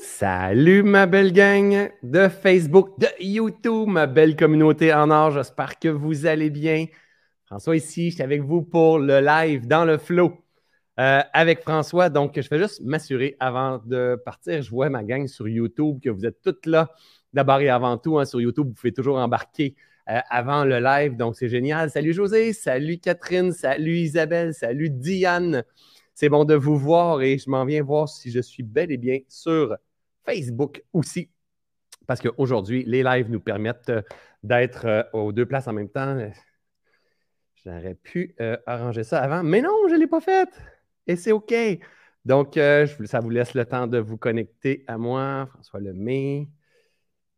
Salut ma belle gang de Facebook, de YouTube, ma belle communauté en or. J'espère que vous allez bien. François ici, je suis avec vous pour le live dans le flow euh, avec François. Donc, je vais juste m'assurer avant de partir. Je vois ma gang sur YouTube que vous êtes toutes là. D'abord et avant tout, hein, sur YouTube, vous pouvez toujours embarquer euh, avant le live. Donc, c'est génial. Salut José, salut Catherine, salut Isabelle, salut Diane. C'est bon de vous voir et je m'en viens voir si je suis bel et bien sur Facebook aussi. Parce qu'aujourd'hui, les lives nous permettent euh, d'être euh, aux deux places en même temps. J'aurais pu euh, arranger ça avant, mais non, je ne l'ai pas fait. Et c'est OK. Donc, ça vous laisse le temps de vous connecter à moi, François Lemay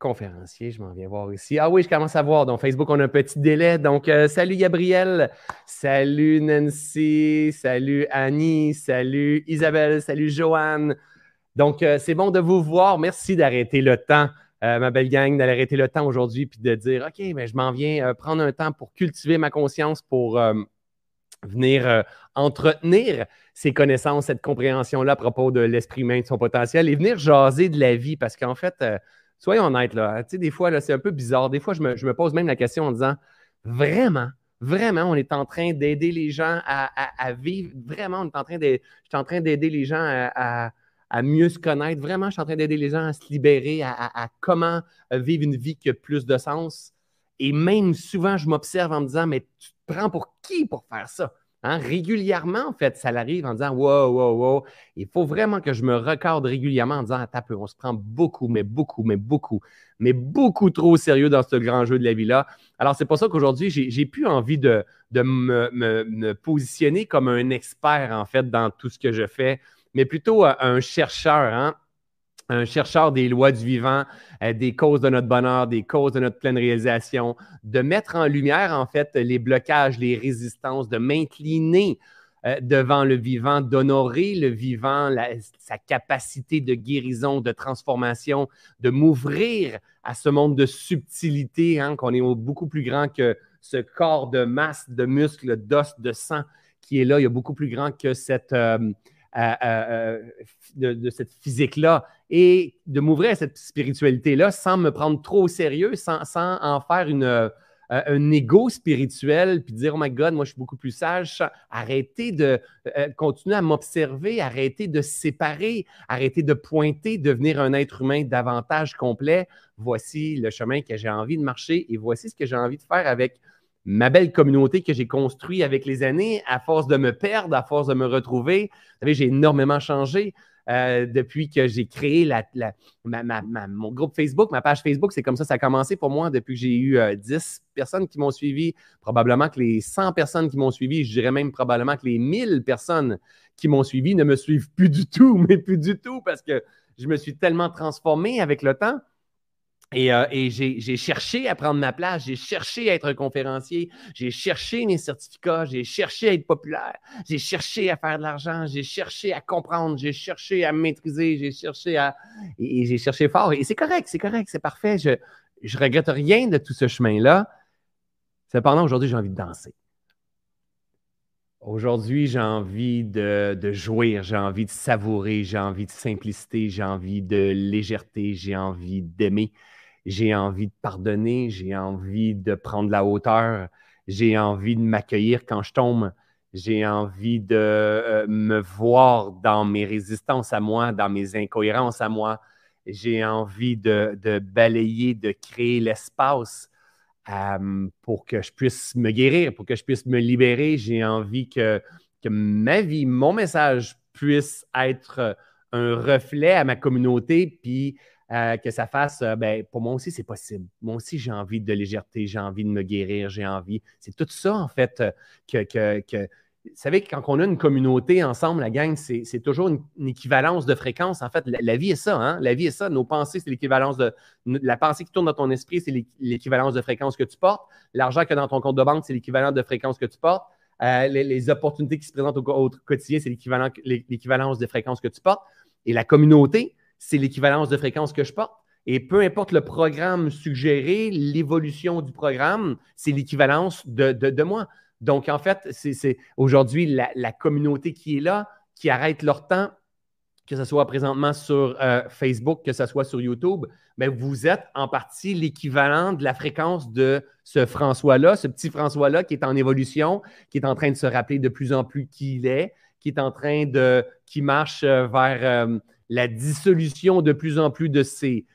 conférencier, je m'en viens voir ici. Ah oui, je commence à voir. Donc, Facebook, on a un petit délai. Donc, euh, salut Gabriel, salut Nancy, salut Annie, salut Isabelle, salut Joanne. Donc, euh, c'est bon de vous voir. Merci d'arrêter le temps, euh, ma belle gang, d'arrêter le temps aujourd'hui puis de dire OK, mais je m'en viens prendre un temps pour cultiver ma conscience, pour venir entretenir ces connaissances, cette compréhension-là à propos de l'esprit humain, de son potentiel et venir jaser de la vie parce qu'en fait, soyons honnêtes, là. Tu sais, des fois, c'est un peu bizarre. Des fois, je me, pose même la question en disant vraiment, vraiment, on est en train d'aider les gens à, vivre? Vraiment. Je suis en train d'aider les gens à, mieux se connaître? Vraiment, je suis en train d'aider les gens à se libérer, à, comment vivre une vie qui a plus de sens? Et même souvent, je m'observe en me disant, mais tu te prends pour qui pour faire ça? Hein, régulièrement, en fait, ça l'arrive en disant Wow, wow, wow. Il faut vraiment que je me recorde régulièrement en disant Attends on se prend beaucoup, mais beaucoup, mais beaucoup, mais beaucoup trop sérieux dans ce grand jeu de la vie-là. Alors, c'est pour ça qu'aujourd'hui, j'ai plus envie de, me, positionner comme un expert, en fait, dans tout ce que je fais, mais plutôt un chercheur. Hein? Un chercheur des lois du vivant, euh, des causes de notre bonheur, des causes de notre pleine réalisation, de mettre en lumière, en fait, les blocages, les résistances, de m'incliner euh, devant le vivant, d'honorer le vivant, sa capacité de guérison, de transformation, de m'ouvrir à ce monde de subtilité, hein, qu'on est beaucoup plus grand que ce corps de masse, de muscles, d'os, de sang qui est là. Il y a beaucoup plus grand que cette... Euh, de, cette physique-là et de m'ouvrir à cette spiritualité-là sans me prendre trop au sérieux, sans, en faire une, euh, un ego spirituel, puis dire, oh my God, moi je suis beaucoup plus sage. Arrêtez de euh, continuer à m'observer, arrêtez de séparer, arrêtez de pointer, devenir un être humain davantage complet. Voici le chemin que j'ai envie de marcher et voici ce que j'ai envie de faire avec ma belle communauté que j'ai construite avec les années, à force de me perdre, à force de me retrouver. Vous savez, j'ai énormément changé. Euh, depuis que j'ai créé mon groupe Facebook, ma page Facebook. C'est comme ça ça a commencé pour moi depuis que j'ai eu 10 euh, personnes qui m'ont suivi. Probablement que les 100 personnes qui m'ont suivi, je dirais même probablement que les 1000 personnes qui m'ont suivi ne me suivent plus du tout, mais plus du tout parce que je me suis tellement transformé avec le temps. Et, euh, j'ai cherché à prendre ma place, j'ai cherché à être un conférencier, j'ai cherché mes certificats, j'ai cherché à être populaire, j'ai cherché à faire de l'argent, j'ai cherché à comprendre, j'ai cherché à maîtriser, j'ai cherché à. Et, j'ai cherché fort. Et c'est correct, c'est correct, c'est parfait. Je ne regrette rien de tout ce chemin-là. Cependant, aujourd'hui, j'ai envie de danser. Aujourd'hui, j'ai envie de, de jouir, j'ai envie de savourer, j'ai envie de simplicité, j'ai envie de légèreté, j'ai envie d'aimer j'ai envie de pardonner, j'ai envie de prendre la hauteur, j'ai envie de m'accueillir quand je tombe, j'ai envie de euh, me voir dans mes résistances à moi, dans mes incohérences à moi, j'ai envie de, balayer, de créer l'espace euh, pour que je puisse me guérir, pour que je puisse me libérer, j'ai envie que, ma vie, mon message puisse être un reflet à ma communauté, euh, que ça fasse, euh, ben, pour moi aussi, c'est possible. Moi aussi, j'ai envie de légèreté, j'ai envie de me guérir, j'ai envie. C'est tout ça, en fait, euh, que, Vous savez, quand on a une communauté ensemble, la gang, c'est toujours une, équivalence de fréquence. En fait, la, vie est ça, hein? La vie est ça. Nos pensées, c'est l'équivalence de. La pensée qui tourne dans ton esprit, c'est l'équivalence de fréquence que tu portes. L'argent que dans ton compte de banque, c'est l'équivalent de fréquence que tu portes. les, opportunités qui se présentent au, au quotidien, c'est l'équivalence de fréquence que tu portes. Et la communauté, c'est l'équivalence de fréquence que je porte. Et peu importe le programme suggéré, l'évolution du programme, c'est l'équivalence de, moi. Donc, en fait, c'est aujourd'hui la, communauté qui est là, qui arrête leur temps que ce soit présentement sur euh, Facebook, que ce soit sur YouTube, mais vous êtes en partie l'équivalent de la fréquence de ce François-là, ce petit François-là qui est en évolution, qui est en train de se rappeler de plus en plus qui il est, qui est en train de, qui marche euh, vers euh, la dissolution de plus en plus de ses,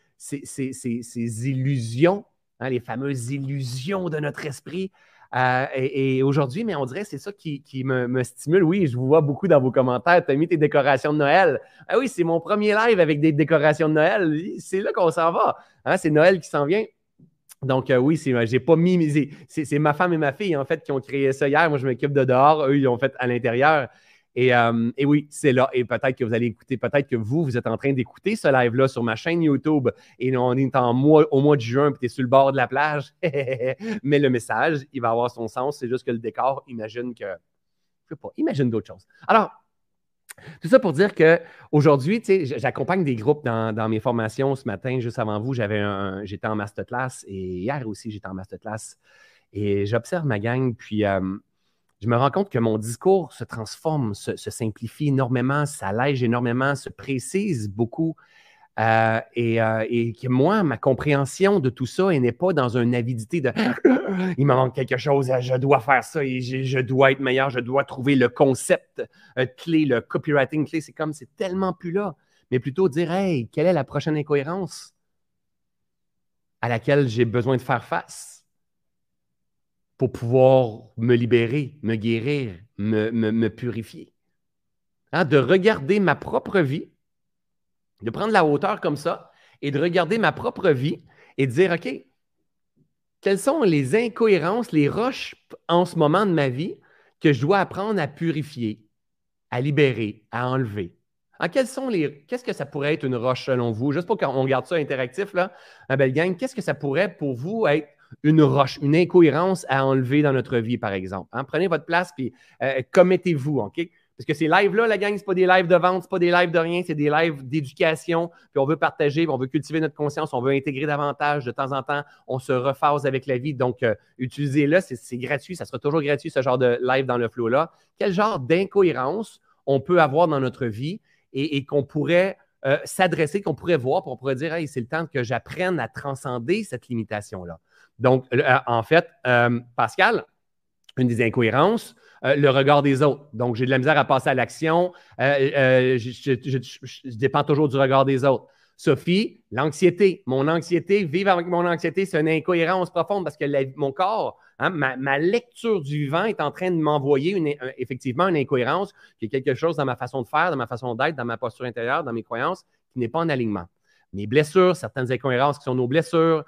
illusions, hein, les fameuses illusions de notre esprit. Euh, et, aujourd'hui, mais on dirait c'est ça qui, me, stimule. Oui, je vous vois beaucoup dans vos commentaires. Tu as mis tes décorations de Noël. Ah oui, c'est mon premier live avec des décorations de Noël. C'est là qu'on s'en va. Hein, c'est Noël qui s'en vient. Donc, euh, oui, c'est, j'ai pas mis. C'est, ma femme et ma fille, en fait, qui ont créé ça hier. Moi, je m'occupe de dehors. Eux, ils l'ont fait à l'intérieur. Euh, et, oui, c'est là. Et peut-être que vous allez écouter, peut-être que vous, vous êtes en train d'écouter ce live-là sur ma chaîne YouTube et on est en mois, au mois de juin, puis tu es sur le bord de la plage. Mais le message, il va avoir son sens. C'est juste que le décor, imagine que. Je sais pas, imagine d'autres choses. Alors, tout ça pour dire qu'aujourd'hui, j'accompagne des groupes dans, mes formations. Ce matin, juste avant vous, j'avais j'étais en masterclass et hier aussi, j'étais en masterclass. Et j'observe ma gang, puis euh, je me rends compte que mon discours se transforme, se, simplifie énormément, s'allège énormément, se précise beaucoup. Euh, euh, et, que moi, ma compréhension de tout ça, elle n'est pas dans une avidité de il me manque quelque chose, je dois faire ça et je, dois être meilleur, je dois trouver le concept euh, clé, le copywriting clé. C'est comme, c'est tellement plus là. Mais plutôt dire, hey, quelle est la prochaine incohérence à laquelle j'ai besoin de faire face? Pour pouvoir me libérer, me guérir, me, purifier. Hein, de regarder ma propre vie, de prendre la hauteur comme ça et de regarder ma propre vie et de dire, OK, quelles sont les incohérences, les roches en ce moment de ma vie que je dois apprendre à purifier, à libérer, à enlever? Hein, sont les, qu'est-ce que ça pourrait être une roche selon vous? Juste pour qu'on garde ça interactif, là, un bel gang, qu'est-ce que ça pourrait pour vous être une roche, une incohérence à enlever dans notre vie, par exemple. Hein? Prenez votre place puis euh, commettez-vous, OK? Parce que ces lives-là, la gang, ce pas des lives de vente, ce pas des lives de rien, c'est des lives d'éducation. Puis on veut partager, on veut cultiver notre conscience, on veut intégrer davantage. De temps en temps, on se rephase avec la vie. Donc, euh, utilisez-le, c'est gratuit, ça sera toujours gratuit, ce genre de live dans le flow-là. Quel genre d'incohérence on peut avoir dans notre vie et, qu'on pourrait euh, s'adresser, qu'on pourrait voir, pour on pourrait dire, hey, c'est le temps que j'apprenne à transcender cette limitation-là. Donc, euh, en fait, euh, Pascal, une des incohérences, euh, le regard des autres. Donc, j'ai de la misère à passer à l'action. je, dépends toujours du regard des autres. Sophie, l'anxiété. Mon anxiété, vivre avec mon anxiété, c'est une incohérence profonde parce que mon corps, hein, ma, lecture du vivant est en train de m'envoyer effectivement une incohérence, qui est quelque chose dans ma façon de faire, dans ma façon d'être, dans ma posture intérieure, dans mes croyances, qui n'est pas en alignement. Mes blessures, certaines incohérences qui sont nos blessures,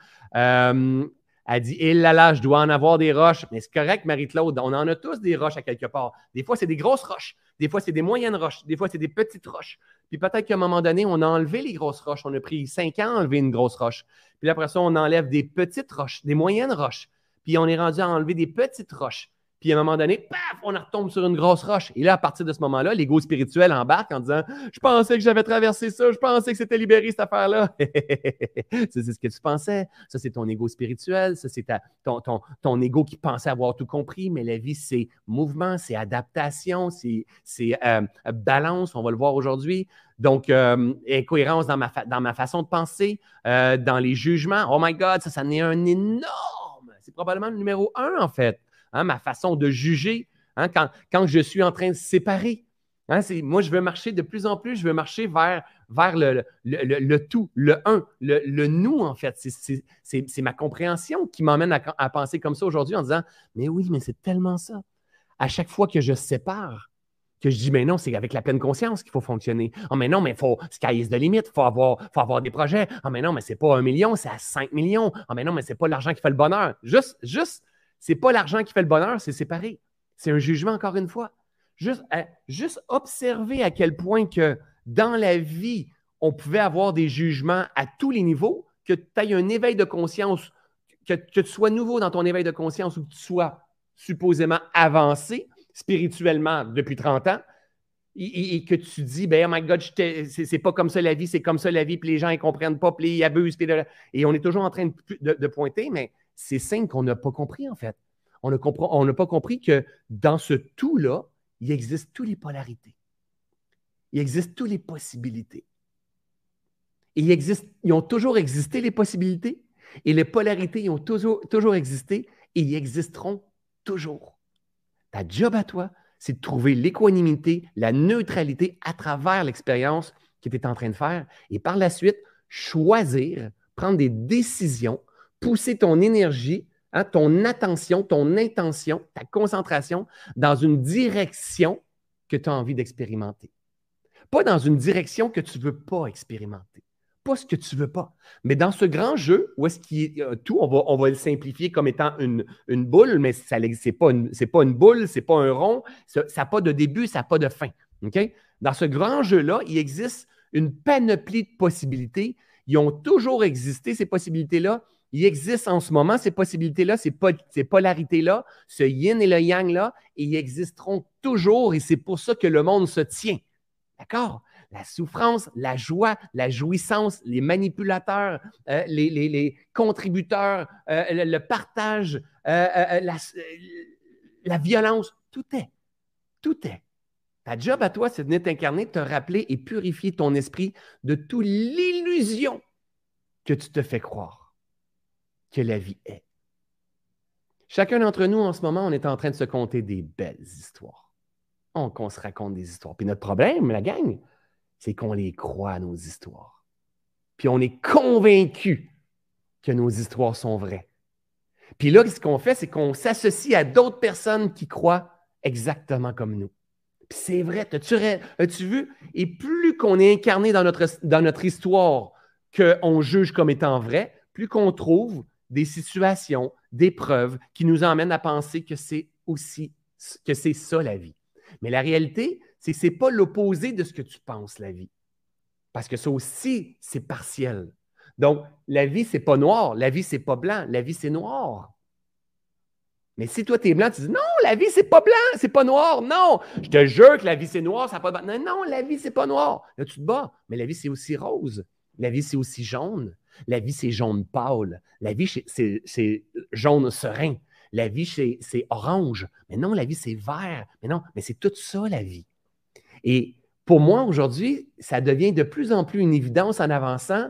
elle dit Eh là là, je dois en avoir des roches. Mais c'est correct, Marie-Claude, on en a tous des roches à quelque part. Des fois, c'est des grosses roches. Des fois, c'est des moyennes roches. Des fois, c'est des petites roches. Puis peut-être qu'à un moment donné, on a enlevé les grosses roches. On a pris cinq ans à enlever une grosse roche. Puis après ça, on enlève des petites roches, des moyennes roches. Puis on est rendu à enlever des petites roches. Puis à un moment donné, paf, on retombe sur une grosse roche. Et là, à partir de ce moment-là, l'ego spirituel embarque en disant Je pensais que j'avais traversé ça, je pensais que c'était libéré cette affaire-là. c'est ce que tu pensais. Ça, c'est ton ego spirituel. Ça, c'est ton, ton, ton ego qui pensait avoir tout compris. Mais la vie, c'est mouvement, c'est adaptation, c'est euh, balance. On va le voir aujourd'hui. Donc, euh, incohérence dans ma, dans ma façon de penser, euh, dans les jugements. Oh my God, ça, ça en est un énorme. C'est probablement le numéro un, en fait. Hein, ma façon de juger, hein, quand, je suis en train de séparer. Hein, moi, je veux marcher de plus en plus, je veux marcher vers, vers le, le, tout, le un, le, nous, en fait. C'est ma compréhension qui m'emmène à, penser comme ça aujourd'hui en disant, mais oui, mais c'est tellement ça. À chaque fois que je sépare, que je dis, mais non, c'est avec la pleine conscience qu'il faut fonctionner. Oh, mais non, mais il faut, sky is the limit, il faut avoir, faut avoir des projets. Oh, mais non, mais c'est pas un million, c'est à cinq millions. Oh, mais non, mais c'est pas l'argent qui fait le bonheur. Juste, juste c'est pas l'argent qui fait le bonheur, c'est séparé. C'est un jugement, encore une fois. Juste, euh, juste observer à quel point que dans la vie, on pouvait avoir des jugements à tous les niveaux, que tu aies un éveil de conscience, que, tu sois nouveau dans ton éveil de conscience ou que tu sois supposément avancé spirituellement depuis 30 ans, et, que tu dis, ben, oh my God, c'est pas comme ça la vie, c'est comme ça la vie, puis les gens ne comprennent pas, puis ils abusent, et on est toujours en train de pointer, mais c'est signe qu'on n'a pas compris, en fait. On n'a pas compris que dans ce tout-là, il existe toutes les polarités. il existe toutes les possibilités. Et il existe, ils ont toujours existé, les possibilités, et les polarités, ils ont toujours, toujours existé, et ils existeront toujours. Ta job à toi, c'est de trouver l'équanimité, la neutralité à travers l'expérience que tu es en train de faire, et par la suite, choisir, prendre des décisions, pousser ton énergie, hein, ton attention, ton intention, ta concentration dans une direction que tu as envie d'expérimenter. Pas dans une direction que tu ne veux pas expérimenter. Pas ce que tu ne veux pas. Mais dans ce grand jeu, où est-ce qu'il y a tout, on va, on le simplifier comme étant une, boule, mais ce n'est pas, une, pas une boule, ce n'est pas un rond, ça n'a pas de début, ça n'a pas de fin. Dans ce grand jeu-là, il existe une panoplie de possibilités. Ils ont toujours existé, ces possibilités-là. Il existe en ce moment ces possibilités-là, ces, polarités-là, ce yin et le yang-là, et ils existeront toujours, et c'est pour ça que le monde se tient. D'accord? La souffrance, la joie, la jouissance, les manipulateurs, euh, les, contributeurs, euh, le, partage, euh, la, la, violence, tout est. Tout est. Ta job à toi, c'est de venir t'incarner, te rappeler et purifier ton esprit de toute l'illusion que tu te fais croire que la vie est. Chacun d'entre nous, en ce moment, on est en train de se conter des belles histoires. On, se raconte des histoires. Puis notre problème, la gang, c'est qu'on les croit, nos histoires. Puis on est convaincu que nos histoires sont vraies. Puis là, ce qu'on fait, c'est qu'on s'associe à d'autres personnes qui croient exactement comme nous. Puis c'est vrai, as-tu, vu? Et plus qu'on est incarné dans notre, dans notre histoire qu'on juge comme étant vrai, plus qu'on trouve des situations, des preuves qui nous emmènent à penser que c'est aussi que c'est ça la vie. Mais la réalité, c'est que ce n'est pas l'opposé de ce que tu penses, la vie. Parce que ça aussi, c'est partiel. Donc, la vie, ce n'est pas noir, la vie, ce n'est pas blanc, la vie, c'est noir. Mais si toi, tu es blanc, tu dis non, la vie, c'est pas blanc, c'est pas noir. Non, je te jure que la vie, c'est noir, ça pas de. Non, non, la vie, c'est pas noir. Là, tu te bats. Mais la vie, c'est aussi rose. La vie, c'est aussi jaune. La vie, c'est jaune pâle. La vie, c'est jaune serein. La vie, c'est orange. Mais non, la vie, c'est vert. Mais non, mais c'est tout ça, la vie. Et pour moi, aujourd'hui, ça devient de plus en plus une évidence en avançant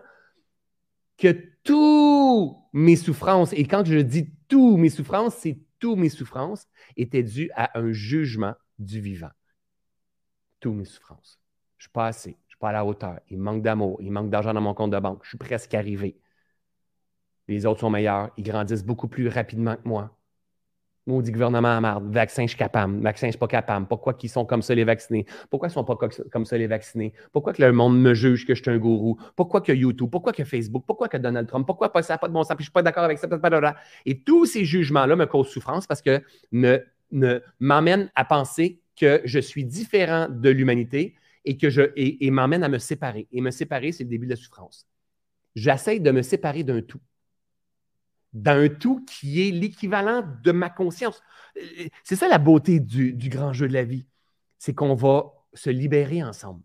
que toutes mes souffrances, et quand je dis toutes mes souffrances, c'est toutes mes souffrances, étaient dues à un jugement du vivant. Toutes mes souffrances. Je ne suis pas assez, pas à la hauteur, il manque d'amour, il manque d'argent dans mon compte de banque, je suis presque arrivé. Les autres sont meilleurs, ils grandissent beaucoup plus rapidement que moi. Maudit gouvernement à marde. Vaccin, je suis capable. Vaccin, je suis pas capable. Pourquoi ils sont comme ça, les vaccinés? Pourquoi ils sont pas comme ça, les vaccinés? Pourquoi que le monde me juge que je suis un gourou? Pourquoi que YouTube? Pourquoi que Facebook? Pourquoi que Donald Trump? Pourquoi ça n'a pas de bon sens? Puis je suis pas d'accord avec ça. Et tous ces jugements-là me causent souffrance parce que me, m'emmènent à penser que je suis différent de l'humanité et que je et, m'emmènent à me séparer. Et me séparer, c'est le début de la souffrance. J'essaie de me séparer d'un tout d'un tout qui est l'équivalent de ma conscience. C'est ça la beauté du, grand jeu de la vie. C'est qu'on va se libérer ensemble.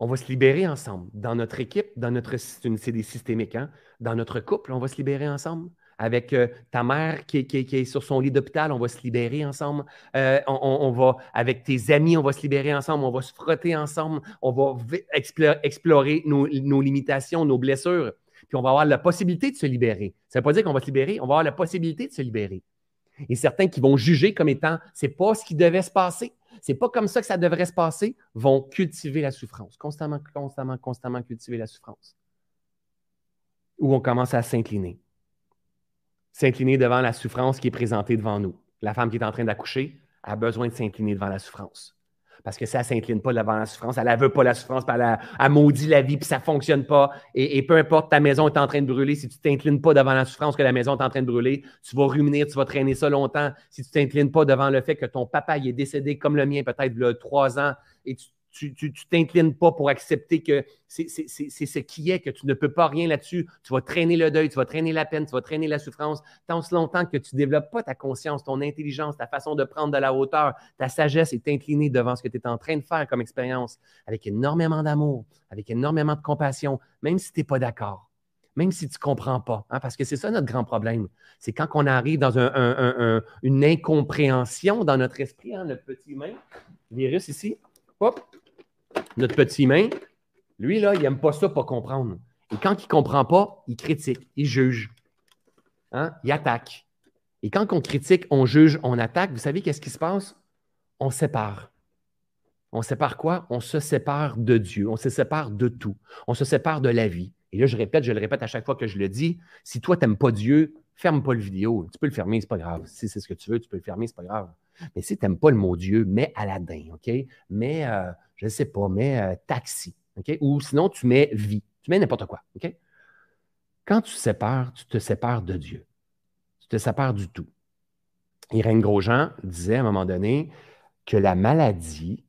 On va se libérer ensemble. Dans notre équipe, dans notre c'est des systémiques, hein? dans notre couple, on va se libérer ensemble. Avec euh, ta mère qui, est sur son lit d'hôpital, on va se libérer ensemble. Euh, on, va, avec tes amis, on va se libérer ensemble. On va se frotter ensemble. On va explorer nos limitations, nos blessures puis on va avoir la possibilité de se libérer. Ça ne veut pas dire qu'on va se libérer, on va avoir la possibilité de se libérer. Et certains qui vont juger comme étant c'est pas ce qui devait se passer, c'est pas comme ça que ça devrait se passer, vont cultiver la souffrance, constamment, constamment, constamment cultiver la souffrance. Ou on commence à s'incliner. S'incliner devant la souffrance qui est présentée devant nous. La femme qui est en train d'accoucher a besoin de s'incliner devant la souffrance. Parce que ça ne s'incline pas devant la souffrance, elle ne veut pas la souffrance, elle, maudit la vie, puis ça ne fonctionne pas. Et, peu importe, ta maison est en train de brûler, si tu ne t'inclines pas devant la souffrance que la maison est en train de brûler, tu vas ruminer, tu vas traîner ça longtemps. Si tu ne t'inclines pas devant le fait que ton papa est décédé comme le mien, peut-être y a trois ans, et tu tu ne t'inclines pas pour accepter que c'est ce qui est, que tu ne peux pas rien là-dessus. Tu vas traîner le deuil, tu vas traîner la peine, tu vas traîner la souffrance tant si longtemps que tu ne développes pas ta conscience, ton intelligence, ta façon de prendre de la hauteur, ta sagesse est inclinée devant ce que tu es en train de faire comme expérience, avec énormément d'amour, avec énormément de compassion, même si tu n'es pas d'accord même si tu ne comprends pas. Hein, parce que c'est ça notre grand problème. C'est quand on arrive dans une incompréhension dans notre esprit, hein, notre petit humain, virus ici, hop, notre petit main, lui, là, il n'aime pas ça, pas comprendre. Et quand il ne comprend pas, il critique, il juge. Hein? Il attaque. Et quand on critique, on juge, on attaque, vous savez qu'est-ce qui se passe? On sépare. On sépare quoi? On se sépare de Dieu, on se sépare de tout, on se sépare de la vie. Et là, je répète, je le répète à chaque fois que je le dis, si toi, tu n'aimes pas Dieu, ferme pas le vidéo. Tu peux le fermer, c'est pas grave. Si c'est ce que tu veux, tu peux le fermer, c'est pas grave. Mais si tu n'aimes pas le mot Dieu, mets Aladdin, OK? Mets, euh, je ne sais pas, mets euh, taxi, OK? Ou sinon, tu mets vie. Tu mets n'importe quoi, OK? Quand tu sépares, tu te sépares de Dieu. Tu te sépares du tout. Irène Grosjean disait à un moment donné que la maladie,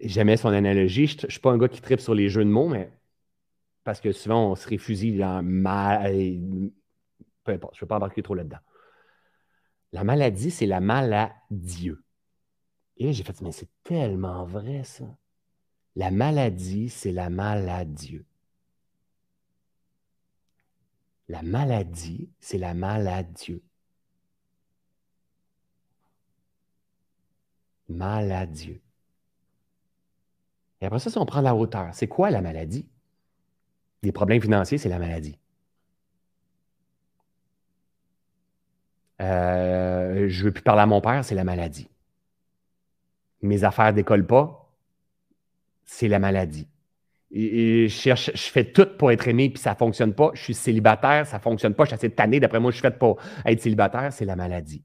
j'aimais son analogie, je ne suis pas un gars qui tripe sur les jeux de mots, mais parce que souvent on se réfugie dans mal. Peu importe, je ne vais pas embarquer trop là-dedans. La maladie, c'est la maladieu. Et là, j'ai fait, mais c'est tellement vrai, ça. La maladie, c'est la maladieu. La maladie, c'est la maladieu. Maladieu. Et après ça, si on prend la hauteur, c'est quoi la maladie? Les problèmes financiers, c'est la maladie. Euh, je ne veux plus parler à mon père, c'est la maladie. Mes affaires ne décollent pas, c'est la maladie. Je, cherche, je fais tout pour être aimé, puis ça ne fonctionne pas. Je suis célibataire, ça ne fonctionne pas. Je suis assez tanné. D'après moi, je suis fait pour être célibataire, c'est la maladie.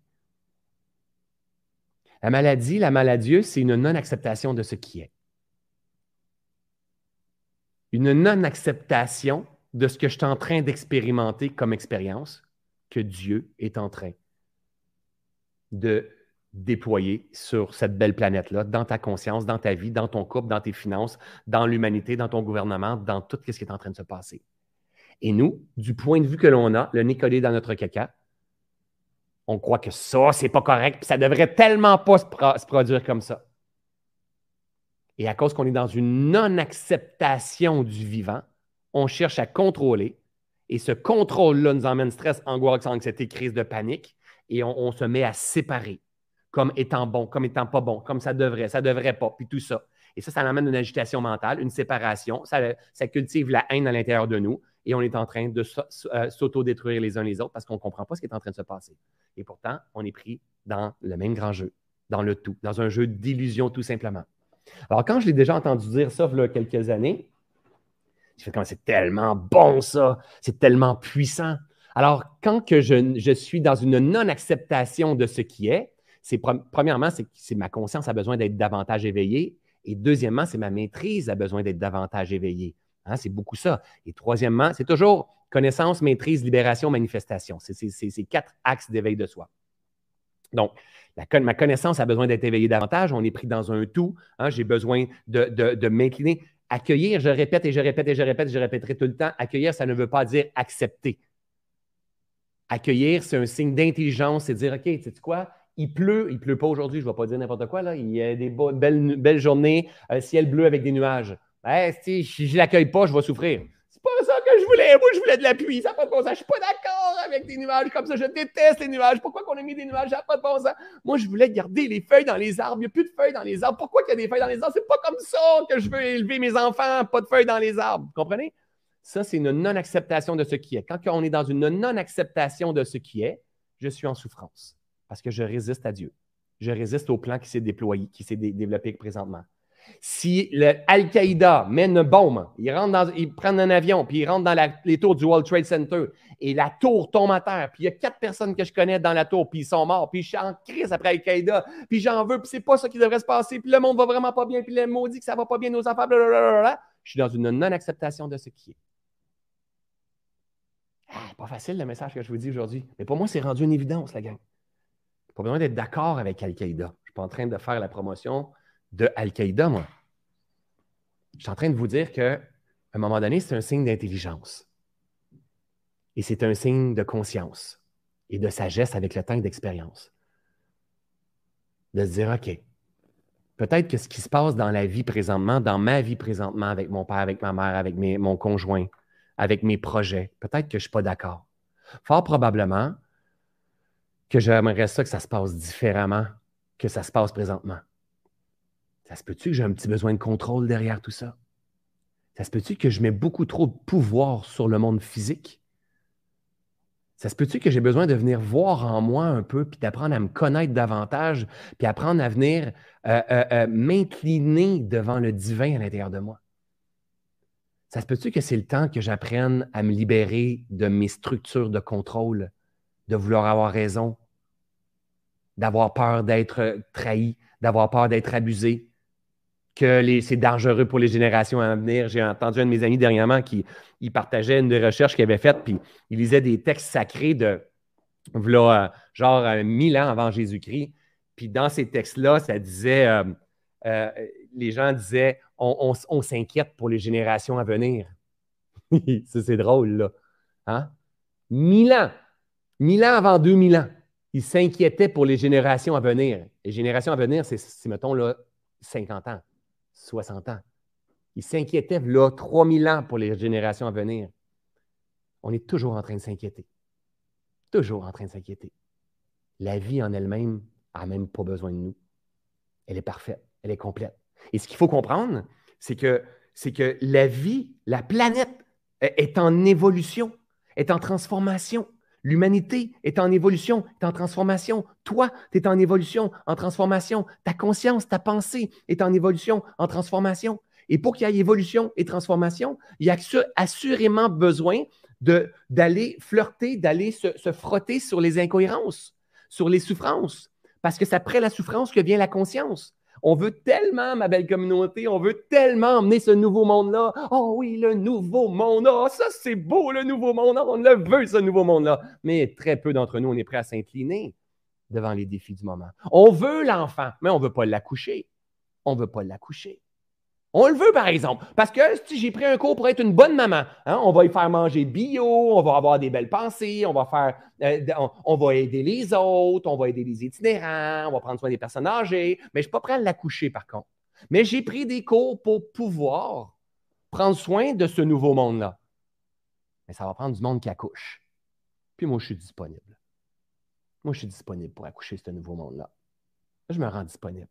La maladie, la maladie, c'est une non-acceptation de ce qui est. Une non-acceptation de ce que je suis en train d'expérimenter comme expérience que Dieu est en train de déployer sur cette belle planète-là, dans ta conscience, dans ta vie, dans ton couple, dans tes finances, dans l'humanité, dans ton gouvernement, dans tout ce qui est en train de se passer. Et nous, du point de vue que l'on a, le nez collé dans notre caca, on croit que ça, c'est pas correct, puis ça devrait tellement pas se, produire comme ça. Et à cause qu'on est dans une non-acceptation du vivant, on cherche à contrôler, et ce contrôle-là nous emmène stress, angoisse, anxiété, crise de panique, et on se met à séparer comme étant bon, comme étant pas bon, comme ça devrait, ça devrait pas, puis tout ça. Et ça, ça amène une agitation mentale, une séparation, ça, ça cultive la haine à l'intérieur de nous et on est en train de euh, s'auto-détruire les uns les autres parce qu'on ne comprend pas ce qui est en train de se passer. Et pourtant, on est pris dans le même grand jeu, dans le tout, dans un jeu d'illusion tout simplement. Alors, quand je l'ai déjà entendu dire ça il y a quelques années, je fais comme c'est tellement bon ça, c'est tellement puissant. Alors, quand que je, suis dans une non-acceptation de ce qui est, premièrement, c'est ma conscience a besoin d'être davantage éveillée. Et deuxièmement, c'est ma maîtrise a besoin d'être davantage éveillée. Hein, c'est beaucoup ça. Et troisièmement, c'est toujours connaissance, maîtrise, libération, manifestation. C'est ces quatre axes d'éveil de soi. Donc, ma connaissance a besoin d'être éveillée davantage. On est pris dans un tout. Hein, j'ai besoin de, m'incliner. Accueillir, je répète et je répète et je répète, je répéterai tout le temps. Accueillir, ça ne veut pas dire accepter. Accueillir, c'est un signe d'intelligence, c'est dire, OK, tu sais quoi, il pleut, il pleut pas aujourd'hui, je ne vais pas dire n'importe quoi, il y a des belles, journées, un ciel bleu avec des nuages. Ben, si je ne l'accueille pas, je vais souffrir. C'est pas ça je voulais. Moi, je voulais de la pluie. Ça n'a pas de bon sens. Je suis pas d'accord avec des nuages comme ça. Je déteste les nuages. Pourquoi qu'on a mis des nuages? Ça n'a pas de bon sens. Moi, je voulais garder les feuilles dans les arbres. Il n'y a plus de feuilles dans les arbres. Pourquoi il y a des feuilles dans les arbres? C'est pas comme ça que je veux élever mes enfants. Pas de feuilles dans les arbres. Vous comprenez? Ça, c'est une non-acceptation de ce qui est. Quand on est dans une non-acceptation de ce qui est, je suis en souffrance parce que je résiste à Dieu. Je résiste au plan qui s'est déployé, qui s'est développé présentement. Si Al-Qaïda met une bombe, ils, rentrent ils prennent un avion, puis ils rentrent dans les tours du World Trade Center, et la tour tombe à terre, puis il y a quatre personnes que je connais dans la tour, puis ils sont morts, puis je suis en crise après Al-Qaïda, puis j'en veux, puis c'est pas ça qui devrait se passer, puis le monde va vraiment pas bien, puis le monde dit que ça va pas bien, nos enfants, blablabla. Je suis dans une non-acceptation de ce qui est. Ah, pas facile le message que je vous dis aujourd'hui, mais pour moi, c'est rendu une évidence, la gang pas besoin d'être d'accord avec Al-Qaïda. Je suis pas en train de faire la promotion de Al-Qaïda, moi. Je suis en train de vous dire qu'à un moment donné, c'est un signe d'intelligence. Et c'est un signe de conscience et de sagesse avec le temps d'expérience. De se dire, OK, peut-être que ce qui se passe dans la vie présentement, dans ma vie présentement, avec mon père, avec ma mère, avec mon conjoint, avec mes projets, peut-être que je ne suis pas d'accord. Fort probablement, que j'aimerais ça que ça se passe différemment que ça se passe présentement. Ça se peut-tu que j'ai un petit besoin de contrôle derrière tout ça? Ça se peut-tu que je mets beaucoup trop de pouvoir sur le monde physique? Ça se peut-tu que j'ai besoin de venir voir en moi un peu, puis d'apprendre à me connaître davantage, puis apprendre à venir euh, euh, euh, m'incliner devant le divin à l'intérieur de moi? Ça se peut-tu que c'est le temps que j'apprenne à me libérer de mes structures de contrôle, de vouloir avoir raison, d'avoir peur d'être trahi, d'avoir peur d'être abusé, que c'est dangereux pour les générations à venir. J'ai entendu un de mes amis dernièrement qui il partageait une des recherches qu'il avait faites, puis il lisait des textes sacrés de voilà, genre euh, mille ans avant Jésus-Christ. Puis dans ces textes-là, ça disait, euh, euh, les gens disaient, on, s'inquiète pour les générations à venir. ça, c'est drôle, là. Hein? Mille ans. Mille ans avant 2000 ans. Ils s'inquiétaient pour les générations à venir. Les générations à venir, c'est, mettons, là, 50 ans. 60 ans. Il s'inquiétait là 3000 ans pour les générations à venir. On est toujours en train de s'inquiéter. Toujours en train de s'inquiéter. La vie en elle-même n'a même pas besoin de nous. Elle est parfaite, elle est complète. Et ce qu'il faut comprendre, c'est que, c'est que la vie, la planète est en évolution, est en transformation. L'humanité est en évolution, est en transformation. Toi, tu es en évolution, en transformation. Ta conscience, ta pensée est en évolution, en transformation. Et pour qu'il y ait évolution et transformation, il y a assurément besoin d'aller flirter, d'aller se, se, frotter sur les incohérences, sur les souffrances. Parce que c'est après la souffrance que vient la conscience. On veut tellement, ma belle communauté, on veut tellement emmener ce nouveau monde-là. Oh oui, le nouveau monde. Oh, ça, c'est beau, le nouveau monde. On le veut, ce nouveau monde-là. Mais très peu d'entre nous, on est prêt à s'incliner devant les défis du moment. On veut l'enfant, mais on ne veut pas l'accoucher. On ne veut pas l'accoucher. On le veut, par exemple, parce que si j'ai pris un cours pour être une bonne maman, hein, on va y faire manger bio, on va avoir des belles pensées, on va faire, euh, on, va aider les autres, on va aider les itinérants, on va prendre soin des personnes âgées, mais je ne suis pas prêt à l'accoucher, par contre. Mais j'ai pris des cours pour pouvoir prendre soin de ce nouveau monde-là. Mais ça va prendre du monde qui accouche. Puis moi, je suis disponible. Moi, je suis disponible pour accoucher ce nouveau monde-là. Je me rends disponible.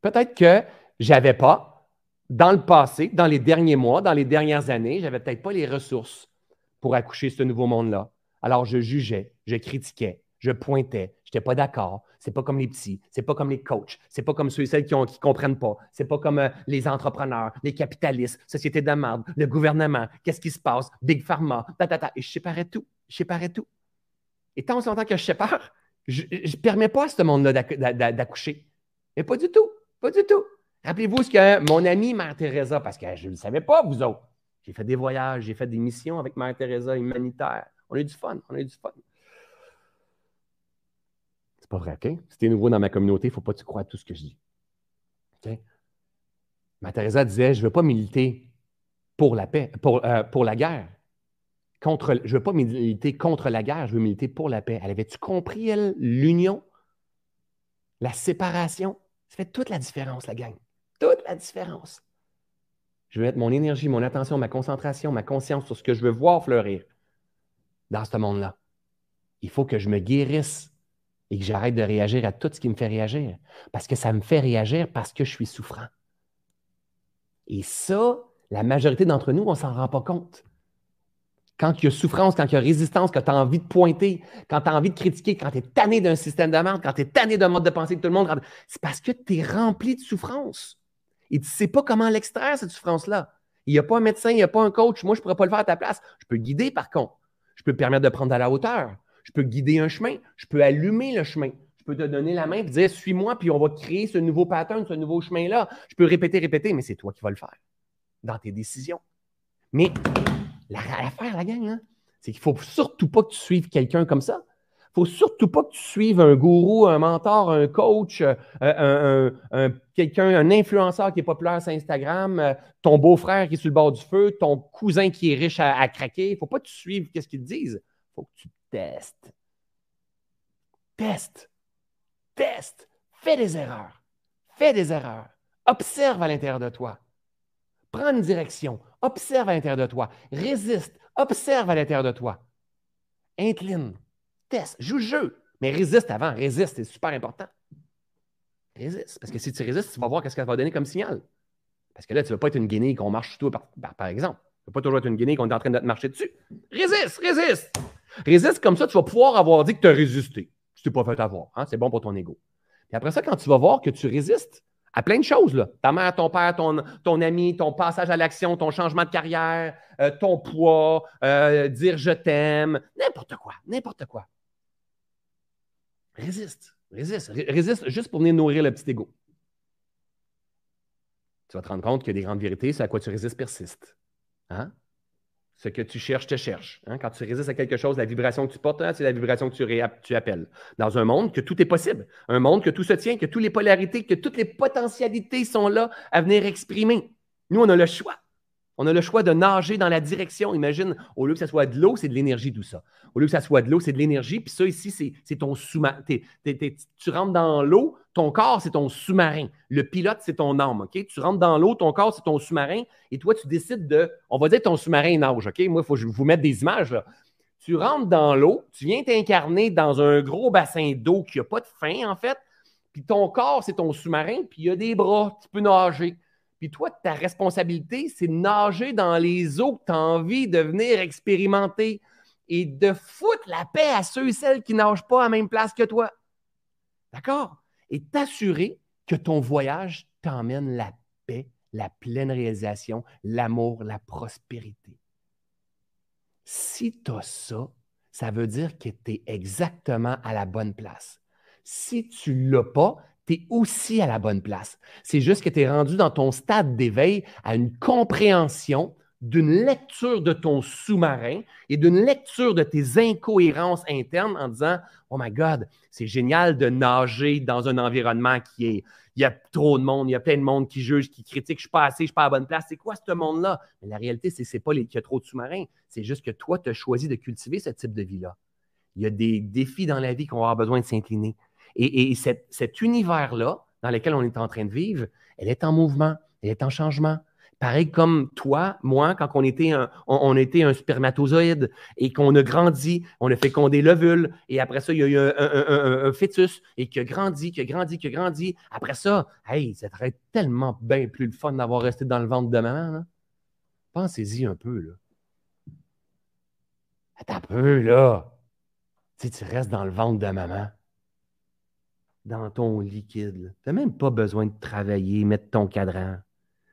Peut-être que je n'avais pas, dans le passé, dans les derniers mois, dans les dernières années, je n'avais peut-être pas les ressources pour accoucher ce nouveau monde-là. Alors, je jugeais, je critiquais, je pointais, je n'étais pas d'accord. C'est pas comme les petits, c'est pas comme les coachs, c'est pas comme ceux et celles qui ne comprennent pas, c'est pas comme euh, les entrepreneurs, les capitalistes, société de le gouvernement, qu'est-ce qui se passe, Big Pharma, ta, ta, ta. Et je séparais tout, je séparais tout. Et tant longtemps que je sépare, je ne permets pas à ce monde-là d'accoucher. Mais pas du tout, pas du tout. Rappelez-vous ce que mon ami Mère Teresa, parce que je ne le savais pas, vous autres. J'ai fait des voyages, j'ai fait des missions avec Mère Teresa humanitaire. On a eu du fun, on a eu du fun. C'est pas vrai, OK? Si tu es nouveau dans ma communauté, il ne faut pas que tu crois à tout ce que je dis. OK? Mère Teresa disait Je ne veux pas militer pour la paix, pour, euh, la guerre. Je ne veux pas militer contre la guerre, je veux militer pour la paix. Elle avait-tu compris, elle, l'union, la séparation? Ça fait toute la différence, la gang toute la différence. Je vais mettre mon énergie, mon attention, ma concentration, ma conscience sur ce que je veux voir fleurir dans ce monde-là. Il faut que je me guérisse et que j'arrête de réagir à tout ce qui me fait réagir. Parce que ça me fait réagir parce que je suis souffrant. Et ça, la majorité d'entre nous, on ne s'en rend pas compte. Quand il y a souffrance, quand il y a résistance, quand tu as envie de pointer, quand tu as envie de critiquer, quand tu es tanné d'un système de quand tu es tanné d'un mode de pensée de tout le monde, c'est parce que tu es rempli de souffrance. Et tu ne sais pas comment l'extraire, cette souffrance-là. Il n'y a pas un médecin, il n'y a pas un coach. Moi, je ne pourrais pas le faire à ta place. Je peux guider, par contre. Je peux te permettre de prendre à la hauteur. Je peux guider un chemin. Je peux allumer le chemin. Je peux te donner la main et dire suis-moi, puis on va créer ce nouveau pattern, ce nouveau chemin-là. Je peux répéter, répéter, mais c'est toi qui vas le faire dans tes décisions. Mais l'affaire, la gang, hein, c'est qu'il ne faut surtout pas que tu suives quelqu'un comme ça faut surtout pas que tu suives un gourou, un mentor, un coach, euh, un, quelqu'un, un influenceur qui est populaire sur Instagram, euh, ton beau-frère qui est sur le bord du feu, ton cousin qui est riche à, craquer. Il ne faut pas que tu suives ce qu'ils te disent. Faut que tu testes. Teste. Teste. Fais des erreurs. Fais des erreurs. Observe à l'intérieur de toi. Prends une direction. Observe à l'intérieur de toi. Résiste. Observe à l'intérieur de toi. Incline teste, joue le jeu, mais résiste avant, résiste, c'est super important. Résiste. Parce que si tu résistes, tu vas voir ce qu'elle va donner comme signal. Parce que là, tu ne vas pas être une guinée qu'on marche sur toi, par, exemple. Tu ne vas pas toujours être une guinée qu'on est en train de te marcher dessus. Résiste, résiste. Résiste comme ça, tu vas pouvoir avoir dit que tu as résisté. Tu t'es pas fait avoir. Hein? C'est bon pour ton ego. Et après ça, quand tu vas voir que tu résistes à plein de choses, ta mère, ton père, ton, ton ami, ton passage à l'action, ton changement de carrière, euh, ton poids, euh, dire je t'aime, n'importe quoi, n'importe quoi. Résiste, résiste, résiste juste pour venir nourrir le petit ego. Tu vas te rendre compte que des grandes vérités, c'est à quoi tu résistes persiste. Hein? Ce que tu cherches te cherche. Hein? Quand tu résistes à quelque chose, la vibration que tu portes, hein, c'est la vibration que tu, appelles. Dans un monde que tout est possible, un monde que tout se tient, que toutes les polarités, que toutes les potentialités sont là à venir exprimer. Nous, on a le choix. On a le choix de nager dans la direction. Imagine, au lieu que ce soit de l'eau, c'est de l'énergie, tout ça. Au lieu que ça soit de l'eau, c'est de l'énergie. Puis ça, ici, c'est ton sous-marin. Tu rentres dans l'eau, ton corps, c'est ton sous-marin. Le pilote, c'est ton âme. Tu rentres dans l'eau, ton corps, c'est ton sous-marin. Et toi, tu décides de. On va dire ton sous-marin nage. Moi, il faut que je vous mette des images. Tu rentres dans l'eau, tu viens t'incarner dans un gros bassin d'eau qui n'a pas de fin, en fait. Puis ton corps, c'est ton sous-marin. Puis il y a des bras. Tu peux nager. Puis toi, ta responsabilité, c'est de nager dans les eaux que tu as envie de venir expérimenter et de foutre la paix à ceux et celles qui nagent pas à la même place que toi. D'accord? Et t'assurer que ton voyage t'emmène la paix, la pleine réalisation, l'amour, la prospérité. Si tu as ça, ça veut dire que tu es exactement à la bonne place. Si tu ne l'as pas, tu aussi à la bonne place. C'est juste que tu es rendu dans ton stade d'éveil à une compréhension d'une lecture de ton sous-marin et d'une lecture de tes incohérences internes en disant Oh my God, c'est génial de nager dans un environnement qui est. Il y a trop de monde, il y a plein de monde qui juge, qui critique, je ne suis pas assez, je ne suis pas à la bonne place. C'est quoi ce monde-là? Mais la réalité, c'est que ce n'est pas qu'il y a trop de sous-marins. C'est juste que toi, tu as choisi de cultiver ce type de vie-là. Il y a des défis dans la vie qu'on va avoir besoin de s'incliner. Et, cet univers-là, dans lequel on est en train de vivre, elle est en mouvement, elle est en changement. Pareil comme toi, moi, quand on était un, on, était un spermatozoïde et qu'on a grandi, on a fécondé l'ovule, et après ça, il y a eu un, fœtus et qui a grandi, qui a grandi, qui a grandi. Après ça, hey, ça serait tellement bien plus le fun d'avoir resté dans le ventre de maman. Hein? Pensez-y un peu, là. Attends un peu, là. Tu tu restes dans le ventre de maman dans ton liquide. Tu n'as même pas besoin de travailler, mettre ton cadran.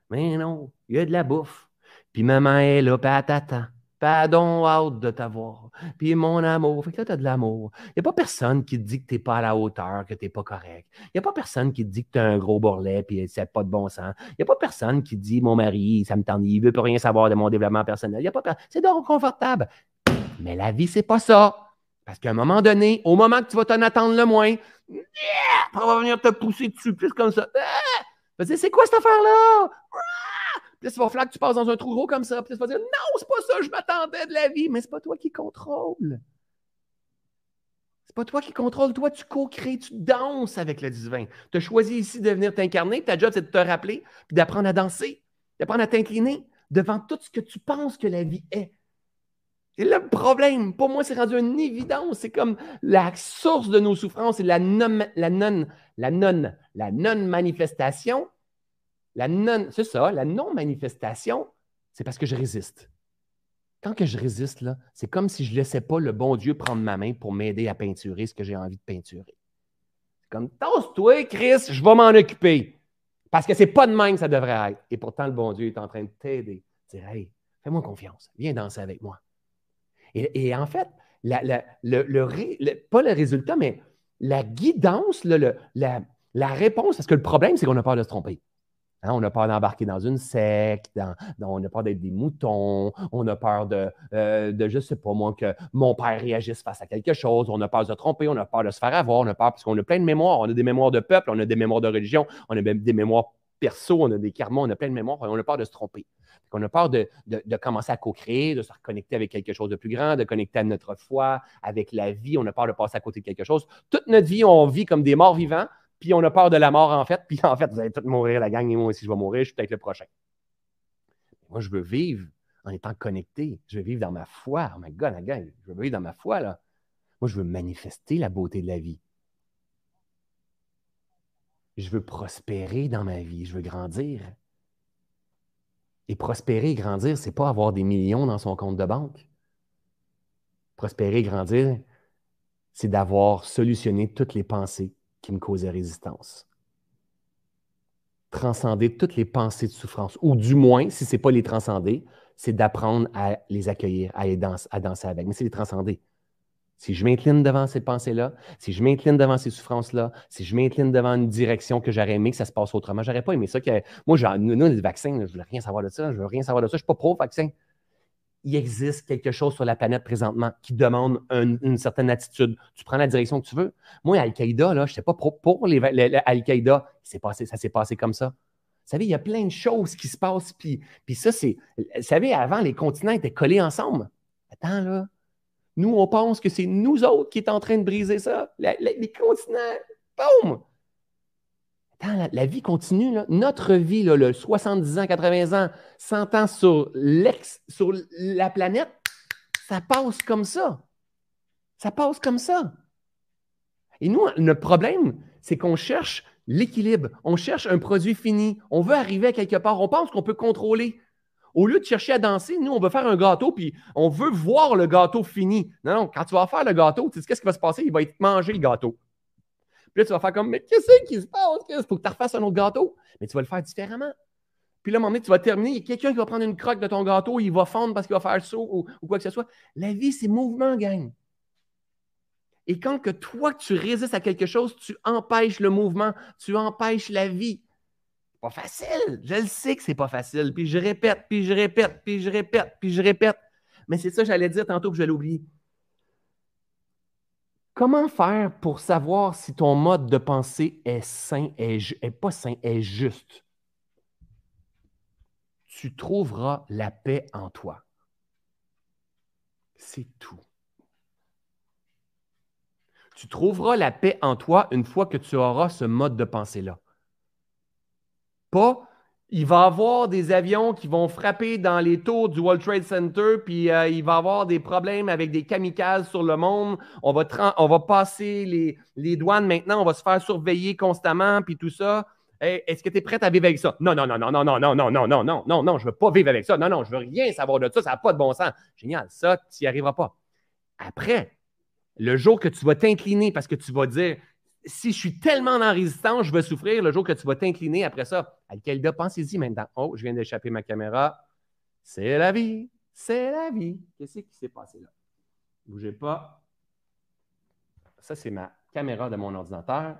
Mais non, il y a de la bouffe. Puis maman est là, puis elle t'attend. Pardon, hâte de t'avoir. Puis mon amour. Fait que là, tu as de l'amour. Il n'y a pas personne qui te dit que tu n'es pas à la hauteur, que tu n'es pas correct. Il n'y a pas personne qui te dit que tu as un gros bourrelet puis c'est pas de bon sens. Il n'y a pas personne qui dit mon mari, ça me tente, il ne veut plus rien savoir de mon développement personnel. Y a pas C'est donc confortable. Mais la vie, c'est pas ça. Parce qu'à un moment donné, au moment que tu vas t'en attendre le moins, on va venir te pousser dessus, plus comme ça. Ah! c'est quoi cette affaire-là? Ah! Puis il va falloir que tu passes dans un trou gros comme ça. Puis tu vas dire, non, c'est pas ça, je m'attendais de la vie. Mais c'est pas toi qui contrôle. C'est pas toi qui contrôle. Toi, tu co-crées, tu danses avec le divin. Tu as choisi ici de venir t'incarner. Ta job, c'est de te rappeler, puis d'apprendre à danser, d'apprendre à t'incliner devant tout ce que tu penses que la vie est. C'est le problème. Pour moi, c'est rendu une évidence. C'est comme la source de nos souffrances, c'est la non, la non, la non, la non-manifestation. La non, c'est ça, la non-manifestation, c'est parce que je résiste. Quand que je résiste, c'est comme si je ne laissais pas le bon Dieu prendre ma main pour m'aider à peinturer ce que j'ai envie de peinturer. C'est comme, tasse-toi, Chris, je vais m'en occuper. Parce que c'est pas de même que ça devrait être. Et pourtant, le bon Dieu est en train de t'aider. Dire, hey, fais-moi confiance, viens danser avec moi. Et, en fait, pas le résultat, mais la guidance, la, réponse, parce que le problème, c'est qu'on a peur de se tromper. Hein, on a peur d'embarquer dans une secte, on a peur d'être des moutons, on a peur de, euh, de, je ne sais pas moi, que mon père réagisse face à quelque chose, on a peur de se tromper, on a peur de se faire avoir, on a peur parce qu'on a plein de mémoires, on a des mémoires de peuple, on a des mémoires de religion, on a des mémoires perso, on a des karmas, on a plein de mémoires, on a peur de se tromper. On a peur de, commencer à co-créer, de se reconnecter avec quelque chose de plus grand, de connecter à notre foi, avec la vie. On a peur de passer à côté de quelque chose. Toute notre vie, on vit comme des morts vivants, puis on a peur de la mort en fait. Puis en fait, vous allez tous mourir, la gang, et moi aussi, je vais mourir, je suis peut-être le prochain. Moi, je veux vivre en étant connecté. Je veux vivre dans ma foi. Oh my God, la gang, je veux vivre dans ma foi, là. Moi, je veux manifester la beauté de la vie. Je veux prospérer dans ma vie, je veux grandir. Et prospérer et grandir, ce n'est pas avoir des millions dans son compte de banque. Prospérer et grandir, c'est d'avoir solutionné toutes les pensées qui me causaient résistance. Transcender toutes les pensées de souffrance, ou du moins, si ce n'est pas les transcender, c'est d'apprendre à les accueillir, à, danser, à danser avec. Mais c'est les transcender. Si je m'incline devant ces pensées-là, si je m'incline devant ces souffrances-là, si je m'incline devant une direction que j'aurais aimé que ça se passe autrement, j'aurais pas aimé ça. Moi, nous, les vaccins, je voulais rien savoir de ça, je veux rien savoir de ça, je suis pas pro-vaccin. Il existe quelque chose sur la planète présentement qui demande une certaine attitude. Tu prends la direction que tu veux. Moi, Al-Qaïda, je ne sais pas pro pour les, Al-Qaïda, ça s'est passé comme ça. Vous savez, il y a plein de choses qui se passent. Puis ça, c'est. Vous savez, avant, les continents étaient collés ensemble. Attends, là. Nous, on pense que c'est nous autres qui est en train de briser ça. les continents, boum! La, vie continue. Notre vie, là, le 70 ans, 80 ans, 100 ans sur, l'ex, sur la planète, ça passe comme ça. Ça passe comme ça. Et nous, notre problème, c'est qu'on cherche l'équilibre. On cherche un produit fini. On veut arriver à quelque part. On pense qu'on peut contrôler. Au lieu de chercher à danser, nous, on veut faire un gâteau, puis on veut voir le gâteau fini. Non, non, quand tu vas faire le gâteau, tu sais qu'est-ce qui va se passer? Il va être mangé, le gâteau. Puis là, tu vas faire comme, mais qu'est-ce qui se passe? Il faut que tu refasses un autre gâteau. Mais tu vas le faire différemment. Puis là, à un moment donné, tu vas terminer, il y a quelqu'un qui va prendre une croque de ton gâteau, il va fondre parce qu'il va faire saut ou, quoi que ce soit. La vie, c'est mouvement, gang. Et quand que toi, tu résistes à quelque chose, tu empêches le mouvement, tu empêches la vie. Pas facile. Je le sais que c'est pas facile. Puis je répète, puis je répète, puis je répète, puis je répète. Mais c'est ça que j'allais dire tantôt que je l'ai Comment faire pour savoir si ton mode de pensée est sain, est pas sain, est juste? Tu trouveras la paix en toi. C'est tout. Tu trouveras la paix en toi une fois que tu auras ce mode de pensée-là. Pas, il va y avoir des avions qui vont frapper dans les tours du World Trade Center, puis euh, il va y avoir des problèmes avec des kamikazes sur le monde. On va, on va passer les, les, douanes maintenant, on va se faire surveiller constamment, puis tout ça. Est-ce que tu es prête à vivre avec ça? Non, non, non, non, non, non, non, non, non, non, non, non, non, je veux pas vivre avec ça. Non, non, je veux rien savoir de ça, ça n'a pas de bon sens. Génial, ça, tu n'y arriveras pas. Après, le jour que tu vas t'incliner parce que tu vas dire si je suis tellement en résistance, je vais souffrir le jour que tu vas t'incliner après ça. Al-Qaïda, pensez-y maintenant. Oh, je viens d'échapper ma caméra. C'est la vie. C'est la vie. Qu'est-ce qui s'est passé là? Bougez pas. Ça, c'est ma caméra de mon ordinateur.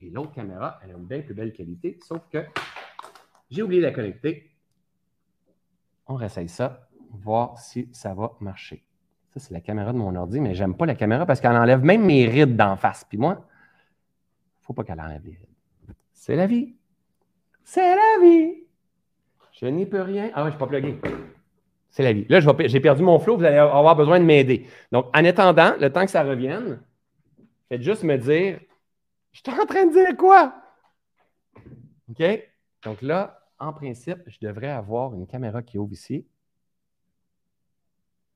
Et l'autre caméra, elle a une bien plus belle qualité, sauf que j'ai oublié de la connecter. On réessaye ça, voir si ça va marcher. Ça, c'est la caméra de mon ordi, mais j'aime pas la caméra parce qu'elle enlève même mes rides d'en face. Puis moi, pas qu'elle enlève. C'est la vie. C'est la vie. Je n'y peux rien. Ah ouais, je ne suis pas plugué. C'est la vie. Là, j'ai perdu mon flow, vous allez avoir besoin de m'aider. Donc, en attendant, le temps que ça revienne, faites juste me dire Je suis en train de dire quoi? OK? Donc là, en principe, je devrais avoir une caméra qui ouvre ici.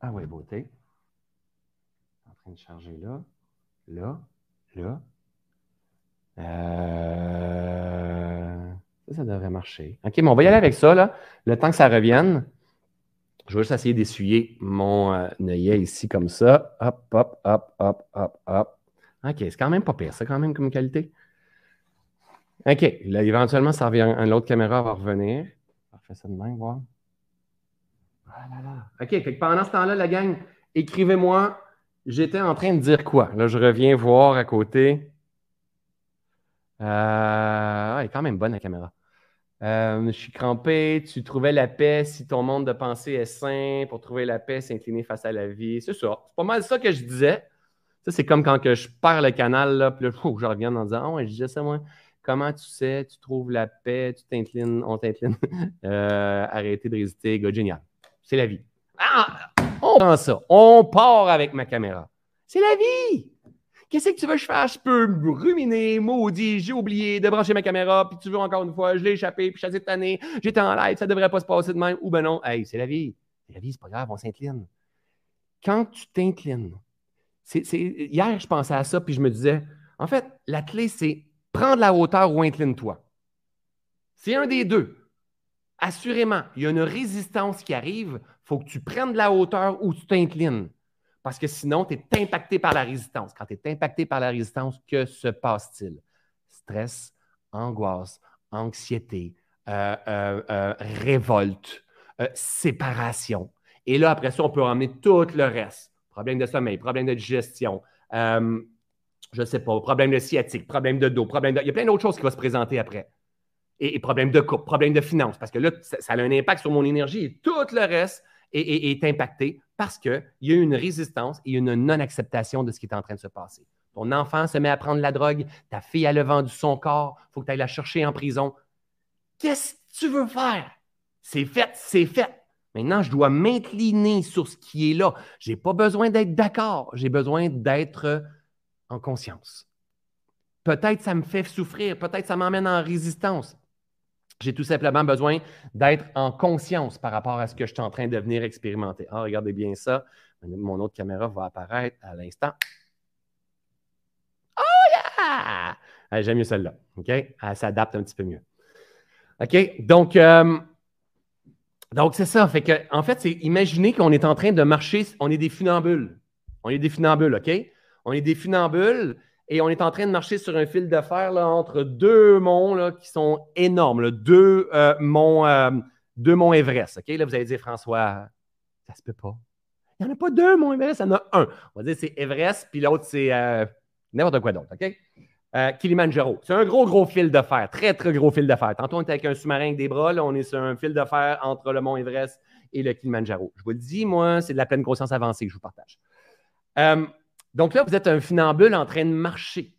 Ah ouais, beauté. En train de charger là, là, là, euh, ça, ça devrait marcher. OK, mais on va y aller avec ça, là. Le temps que ça revienne. Je vais juste essayer d'essuyer mon euh, œillet ici comme ça. Hop, hop, hop, hop, hop, hop. OK, c'est quand même pas pire, c'est quand même comme qualité. OK, là, éventuellement, ça revient, l'autre caméra va revenir. On va faire ça de même, voir. Voilà. OK, pendant ce temps-là, la gang, écrivez-moi. J'étais en train de dire quoi? Là, je reviens voir à côté. Euh, elle est quand même bonne la caméra. Euh, je suis crampé. Tu trouvais la paix si ton monde de pensée est sain. Pour trouver la paix, s'incliner face à la vie. C'est ça. C'est pas mal ça que je disais. Ça, c'est comme quand je perds le canal, là, puis là, je reviens en disant ouais, je disais ça, moi. Comment tu sais, tu trouves la paix, tu t'inclines, on t'incline. euh, arrêtez de résister, génial. C'est la vie. Ah, on prend ça. On part avec ma caméra. C'est la vie. Qu'est-ce que tu veux que je fasse? Je peux ruminer, maudit, j'ai oublié de brancher ma caméra, puis tu veux encore une fois, je l'ai échappé, puis je suis cette année, j'étais en live, ça devrait pas se passer de même. Ou ben non, hey, c'est la vie. La vie, c'est pas grave, on s'incline. Quand tu t'inclines, hier, je pensais à ça, puis je me disais, en fait, la clé, c'est prends de la hauteur ou incline-toi. C'est un des deux. Assurément, il y a une résistance qui arrive. Il faut que tu prennes de la hauteur ou tu t'inclines. Parce que sinon, tu es impacté par la résistance. Quand tu es impacté par la résistance, que se passe-t-il? Stress, angoisse, anxiété, euh, euh, euh, révolte, séparation. Et là, après ça, on peut ramener tout le reste. Problème de sommeil, problème de digestion, je ne sais pas, problème de sciatique, problème de dos, problème de... Il y a plein d'autres choses qui vont se présenter après. Et, problème de couple, problème de finances, parce que là, ça, a un impact sur mon énergie et tout le reste est, impacté parce qu'il y a une résistance et une non-acceptation de ce qui est en train de se passer. Ton enfant se met à prendre la drogue, ta fille a le vendu son corps, il faut que tu ailles la chercher en prison. Qu'est-ce que tu veux faire? C'est fait, c'est fait. Maintenant, je dois m'incliner sur ce qui est là. Je n'ai pas besoin d'être d'accord, j'ai besoin d'être en conscience. Peut-être ça me fait souffrir, peut-être ça m'emmène en résistance. J'ai tout simplement besoin d'être en conscience par rapport à ce que je suis en train de venir expérimenter. Ah, regardez bien ça. Mon autre caméra va apparaître à l'instant. Oh yeah! J'aime mieux celle-là. OK? Elle s'adapte un petit peu mieux. OK? Donc, euh, donc c'est ça. En fait, c'est imaginer qu'on est en train de marcher, on est des funambules. On est des funambules, OK? On est des funambules et on est en train de marcher sur un fil de fer là, entre deux monts là, qui sont énormes, deux, euh, monts, euh, deux monts Everest. OK? Là, vous allez dire, François, ça se peut pas. Il n'y en a pas deux monts Everest, il y en a un. On va dire c'est Everest, puis l'autre, c'est n'importe quoi d'autre. OK? Euh, Kilimanjaro. C'est un gros, gros fil de fer. Très, très gros fil de fer. Tantôt, on était avec un sous-marin avec des bras. Là, on est sur un fil de fer entre le mont Everest et le Kilimanjaro. Je vous le dis, moi, c'est de la pleine conscience avancée que je vous partage. Donc là, vous êtes un funambule en train de marcher.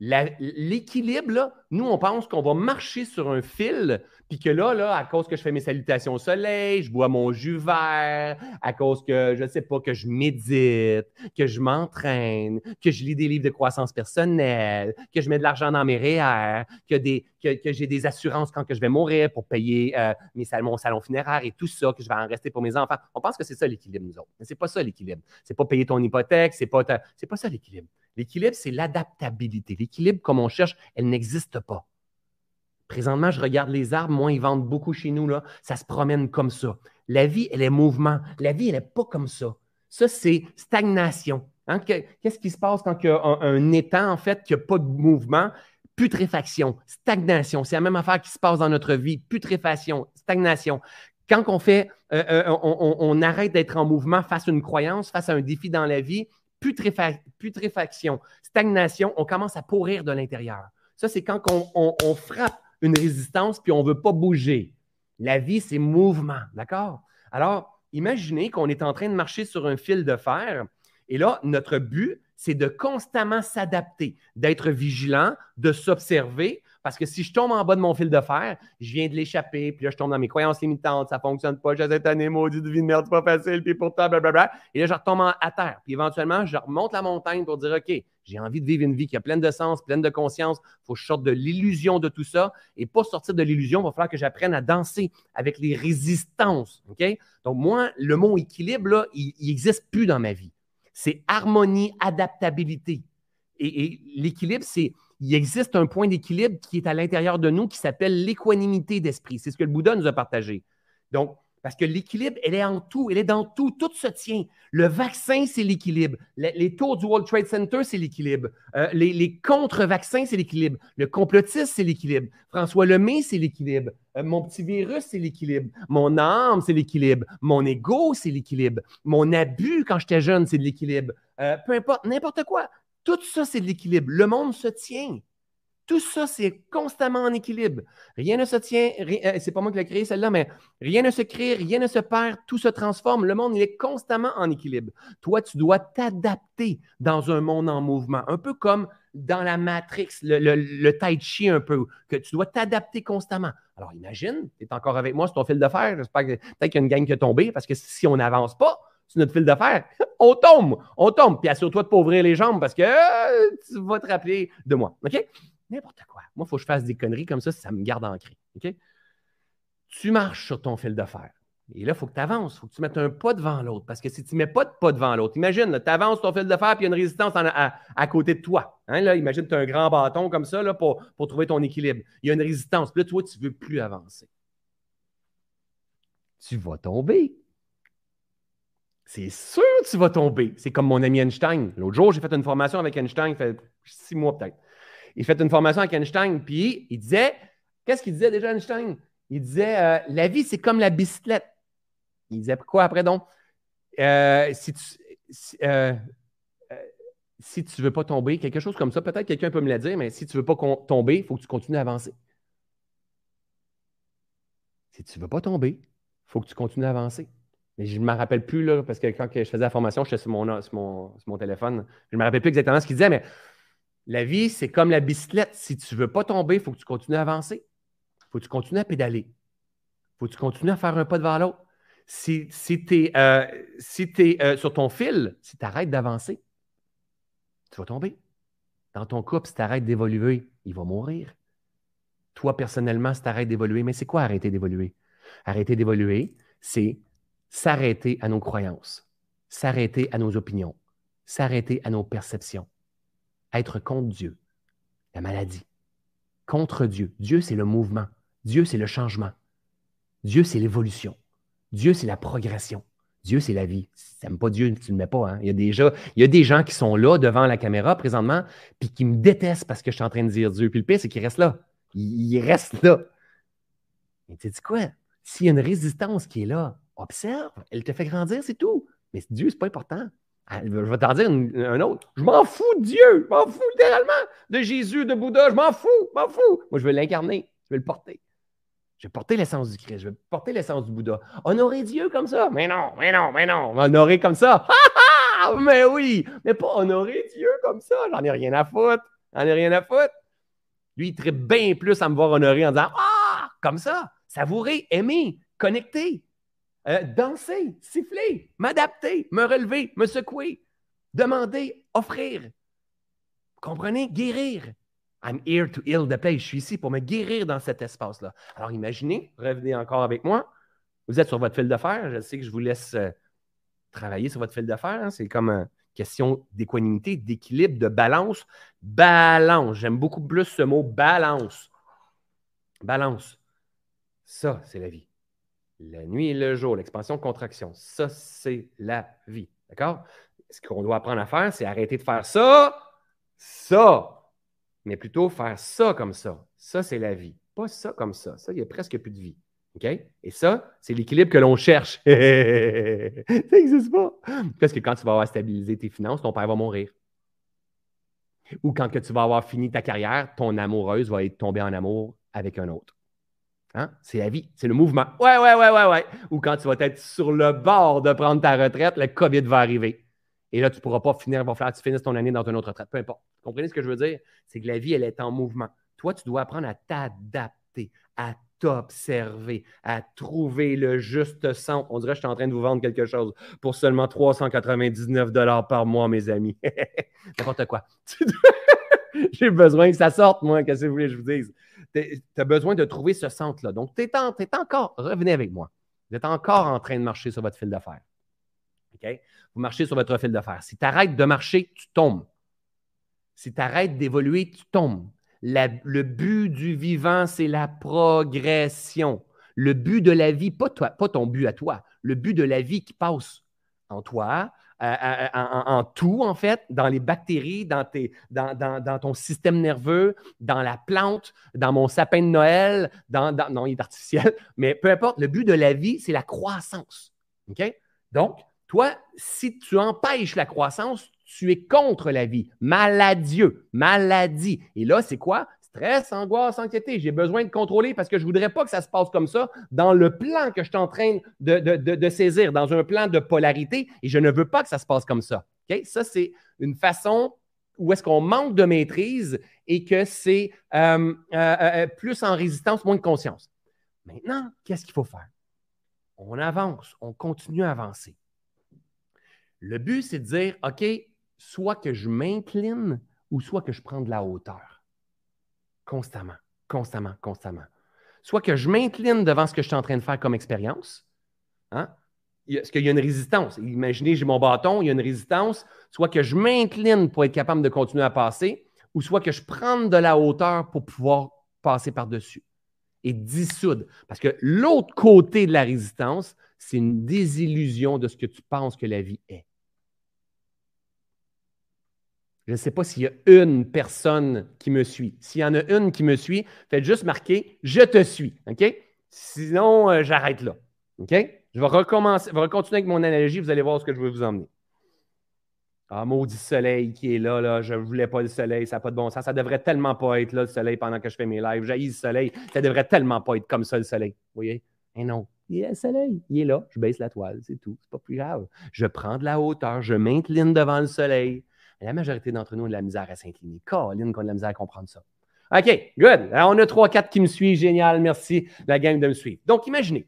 L'équilibre, nous, on pense qu'on va marcher sur un fil, puis que là, là, à cause que je fais mes salutations au soleil, je bois mon jus vert, à cause que, je ne sais pas, que je médite, que je m'entraîne, que je lis des livres de croissance personnelle, que je mets de l'argent dans mes REER, que, j'ai des assurances quand je vais mourir pour payer euh, mes mon salon funéraire et tout ça, que je vais en rester pour mes enfants. On pense que c'est ça l'équilibre, nous autres. Mais ce n'est pas ça l'équilibre. Ce n'est pas payer ton hypothèque, c'est pas, c'est pas ça l'équilibre. L'équilibre, c'est l'adaptabilité. L'équilibre, comme on cherche, elle n'existe pas. Présentement, je regarde les arbres, moi, ils vendent beaucoup chez nous, là. ça se promène comme ça. La vie, elle est mouvement. La vie, elle n'est pas comme ça. Ça, c'est stagnation. Hein? Qu'est-ce qui se passe quand il y a un, étang, en fait, qui n'a pas de mouvement? Putréfaction, stagnation. C'est la même affaire qui se passe dans notre vie. Putréfaction, stagnation. Quand on fait, euh, euh, on, arrête d'être en mouvement face à une croyance, face à un défi dans la vie, putréfaction, stagnation, on commence à pourrir de l'intérieur. Ça, c'est quand on, frappe une résistance puis on ne veut pas bouger. La vie, c'est mouvement, d'accord? Alors, imaginez qu'on est en train de marcher sur un fil de fer et là, notre but, c'est de constamment s'adapter, d'être vigilant, de s'observer, parce que si je tombe en bas de mon fil de fer, je viens de l'échapper, puis là, je tombe dans mes croyances limitantes, ça ne fonctionne pas, j'ai cette année, maudit de vie de merde, c'est pas facile, puis pourtant, blablabla. Et là, je retombe à terre. Puis éventuellement, je remonte la montagne pour dire, OK, j'ai envie de vivre une vie qui a pleine de sens, pleine de conscience. Il faut que je sorte de l'illusion de tout ça. Et pour sortir de l'illusion, il va falloir que j'apprenne à danser avec les résistances. OK? Donc, moi, le mot équilibre, là, il n'existe plus dans ma vie. C'est harmonie, adaptabilité. et l'équilibre, c'est il existe un point d'équilibre qui est à l'intérieur de nous qui s'appelle l'équanimité d'esprit. C'est ce que le Bouddha nous a partagé. Donc, parce que l'équilibre, elle est en tout, elle est dans tout, tout se tient. Le vaccin, c'est l'équilibre. Les, tours du World Trade Center, c'est l'équilibre. Euh, les, contre-vaccins, c'est l'équilibre. Le complotisme, c'est l'équilibre. François Lemay, c'est l'équilibre. Euh, mon petit virus, c'est l'équilibre. Mon âme, c'est l'équilibre. Mon ego, c'est l'équilibre. Mon abus quand j'étais jeune, c'est de l'équilibre. Euh, peu importe, n'importe quoi. Tout ça, c'est de l'équilibre. Le monde se tient. Tout ça, c'est constamment en équilibre. Rien ne se tient, euh, c'est pas moi qui l'ai créé celle-là, mais rien ne se crée, rien ne se perd, tout se transforme. Le monde, il est constamment en équilibre. Toi, tu dois t'adapter dans un monde en mouvement, un peu comme dans la Matrix, le, tai chi un peu, que tu dois t'adapter constamment. Alors imagine, tu es encore avec moi sur ton fil de fer, j'espère que peut-être qu'il y a une gang qui est tombée, parce que si on n'avance pas, sur notre fil d'affaires, on tombe, on tombe. Puis assure-toi de pas ouvrir les jambes parce que euh, tu vas te rappeler de moi. OK? N'importe quoi. Moi, il faut que je fasse des conneries comme ça, ça me garde ancré. OK? Tu marches sur ton fil de fer. Et là, il faut que tu avances. Il faut que tu mettes un pas devant l'autre. Parce que si tu ne mets pas de pas devant l'autre, imagine, tu avances ton fil de fer, puis il y a une résistance à, côté de toi. Hein, là, imagine, tu as un grand bâton comme ça là, pour, pour trouver ton équilibre. Il y a une résistance. Puis là, toi, tu ne veux plus avancer. Tu vas tomber. C'est sûr que tu vas tomber. C'est comme mon ami Einstein. L'autre jour, j'ai fait une formation avec Einstein, il fait six mois peut-être. Il fait une formation avec Einstein, puis il disait, qu'est-ce qu'il disait déjà Einstein? Il disait, euh, la vie, c'est comme la bicyclette. Il disait quoi après donc? Euh, si tu si, euh, veux pas tomber, quelque chose comme ça, peut-être quelqu'un peut me le dire, mais si tu veux pas tomber, il faut que tu continues à avancer. Si tu veux pas tomber, il faut que tu continues à avancer. Mais je ne me rappelle plus, là, parce que quand je faisais la formation, j'étais sur mon, sur, mon, sur mon téléphone. Je ne me rappelle plus exactement ce qu'il disait, mais la vie, c'est comme la bicyclette. Si tu ne veux pas tomber, il faut que tu continues à avancer. Il faut que tu continues à pédaler. Il faut que tu continues à faire un pas devant l'autre si, si tu es, euh, euh, sur ton fil, si tu arrêtes d'avancer, tu vas tomber. Dans ton couple, si tu arrêtes d'évoluer, il va mourir. Toi, personnellement, si tu arrêtes d'évoluer, mais c'est quoi arrêter d'évoluer? Arrêter d'évoluer, c'est s'arrêter à nos croyances, s'arrêter à nos opinions, s'arrêter à nos perceptions, être contre Dieu, la maladie, contre Dieu. Dieu, c'est le mouvement. Dieu, c'est le changement. Dieu, c'est l'évolution. Dieu, c'est la progression. Dieu, c'est la vie. Si tu n'aimes pas Dieu, tu ne le mets pas. Hein. Il, y a il y a des gens qui sont là devant la caméra présentement, puis qui me détestent parce que je suis en train de dire Dieu. Puis le pire, c'est qu'ils restent là. Ils, restent là. Mais tu dis quoi? S'il y a une résistance qui est là, observe, elle te fait grandir, c'est tout. Mais Dieu, c'est pas important. Ah, je vais t'en dire un autre. Je m'en fous de Dieu. Je m'en fous littéralement de Jésus, de Bouddha. Je m'en fous. Je m'en fous. Moi, je veux l'incarner. Je veux le porter. Je vais porter l'essence du Christ, je vais porter l'essence du Bouddha. Honorer Dieu comme ça? Mais non, mais non, mais non. Honorer comme ça? mais oui, mais pas honorer Dieu comme ça. J'en ai rien à foutre. J'en ai rien à foutre. Lui, il traite bien plus à me voir honorer en disant Ah, comme ça, savourer, aimer, connecter, euh, danser, siffler, m'adapter, me relever, me secouer, demander, offrir. Comprenez? Guérir. I'm here to heal the place. Je suis ici pour me guérir dans cet espace-là. Alors imaginez, revenez encore avec moi. Vous êtes sur votre fil de fer. Je sais que je vous laisse euh, travailler sur votre fil de fer. Hein. C'est comme une question d'équanimité, d'équilibre, de balance. Balance. J'aime beaucoup plus ce mot balance. Balance. Ça, c'est la vie. La nuit et le jour, l'expansion-contraction. Ça, c'est la vie. D'accord? Ce qu'on doit apprendre à faire, c'est arrêter de faire ça, ça, mais plutôt faire ça comme ça. Ça, c'est la vie. Pas ça comme ça. Ça, il n'y a presque plus de vie. OK? Et ça, c'est l'équilibre que l'on cherche. ça n'existe pas. Parce que quand tu vas avoir stabilisé tes finances, ton père va mourir. Ou quand que tu vas avoir fini ta carrière, ton amoureuse va être tombée en amour avec un autre. Hein? C'est la vie, c'est le mouvement. Ouais, ouais, ouais, ouais, ouais. Ou quand tu vas être sur le bord de prendre ta retraite, le COVID va arriver. Et là, tu ne pourras pas finir, tu finisses ton année dans une autre retraite. Peu importe. Vous comprenez ce que je veux dire? C'est que la vie, elle est en mouvement. Toi, tu dois apprendre à t'adapter, à t'observer, à trouver le juste centre. On dirait que je suis en train de vous vendre quelque chose pour seulement 399 par mois, mes amis. N'importe quoi. J'ai besoin que ça sorte, moi. Qu'est-ce que vous voulez que je vous dise? Tu as besoin de trouver ce centre-là. Donc, tu es, encore, revenez avec moi. Vous êtes encore en train de marcher sur votre fil d'affaires. OK? Vous marchez sur votre fil fer. Si tu arrêtes de marcher, tu tombes. Si tu arrêtes d'évoluer, tu tombes. le but du vivant, c'est la progression. Le but de la vie, pas, toi, pas ton but à toi, le but de la vie qui passe en toi, en, tout, en fait, dans les bactéries, dans, dans, ton système nerveux, dans la plante, dans mon sapin de Noël, dans, non, il est artificiel, mais peu importe, le but de la vie, c'est la croissance. OK? Donc, toi, si tu empêches la croissance, tu es contre la vie. Maladieux, maladie. Et là, c'est quoi? Stress, angoisse, anxiété. J'ai besoin de contrôler parce que je ne voudrais pas que ça se passe comme ça dans le plan que je suis en train de, saisir, dans un plan de polarité, et je ne veux pas que ça se passe comme ça. Ça, c'est une façon où est-ce qu'on manque de maîtrise et que c'est euh, euh, euh, plus en résistance, moins de conscience. Maintenant, qu'est-ce qu'il faut faire? On avance, on continue à avancer. Le but, c'est de dire, OK, soit que je m'incline ou soit que je prends de la hauteur. Constamment, constamment, constamment. Soit que je m'incline devant ce que je suis en train de faire comme expérience, Hein? Est-ce qu'il y a une résistance? Imaginez, j'ai mon bâton, il y a une résistance, soit que je m'incline pour être capable de continuer à passer, ou soit que je prenne de la hauteur pour pouvoir passer par-dessus et dissoudre. Parce que l'autre côté de la résistance, c'est une désillusion de ce que tu penses que la vie est. Je ne sais pas s'il y a une personne qui me suit. S'il y en a une qui me suit, faites juste marquer Je te suis. OK? Sinon, euh, j'arrête là. OK? Je vais recommencer, je vais continuer avec mon analogie, vous allez voir ce que je veux vous emmener. Ah, maudit soleil qui est là, là, je ne voulais pas le soleil, ça n'a pas de bon sens. Ça devrait tellement pas être là, le soleil, pendant que je fais mes lives. J'ai le soleil, ça devrait tellement pas être comme ça, le soleil. Vous voyez? Mais non, il est le soleil, il est là, je baisse la toile, c'est tout, c'est pas plus grave. Je prends de la hauteur, je m'incline devant le soleil. La majorité d'entre nous ont de la misère à s'incliner. Caroline, qu'on a de la misère à comprendre ça. OK, good. Alors, on a trois, quatre qui me suivent. Génial. Merci, la gang, de me suivre. Donc, imaginez,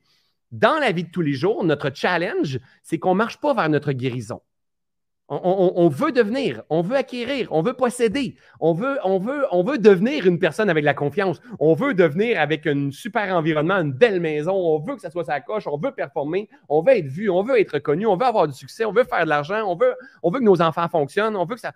dans la vie de tous les jours, notre challenge, c'est qu'on ne marche pas vers notre guérison. On, veut devenir, on veut acquérir, on veut posséder, on veut, on, veut, on veut devenir une personne avec la confiance, on veut devenir avec un super environnement, une belle maison, on veut que ça soit sa coche, on veut performer, on veut être vu, on veut être reconnu, on veut avoir du succès, on veut faire de l'argent, on veut, on veut que nos enfants fonctionnent, on veut que ça.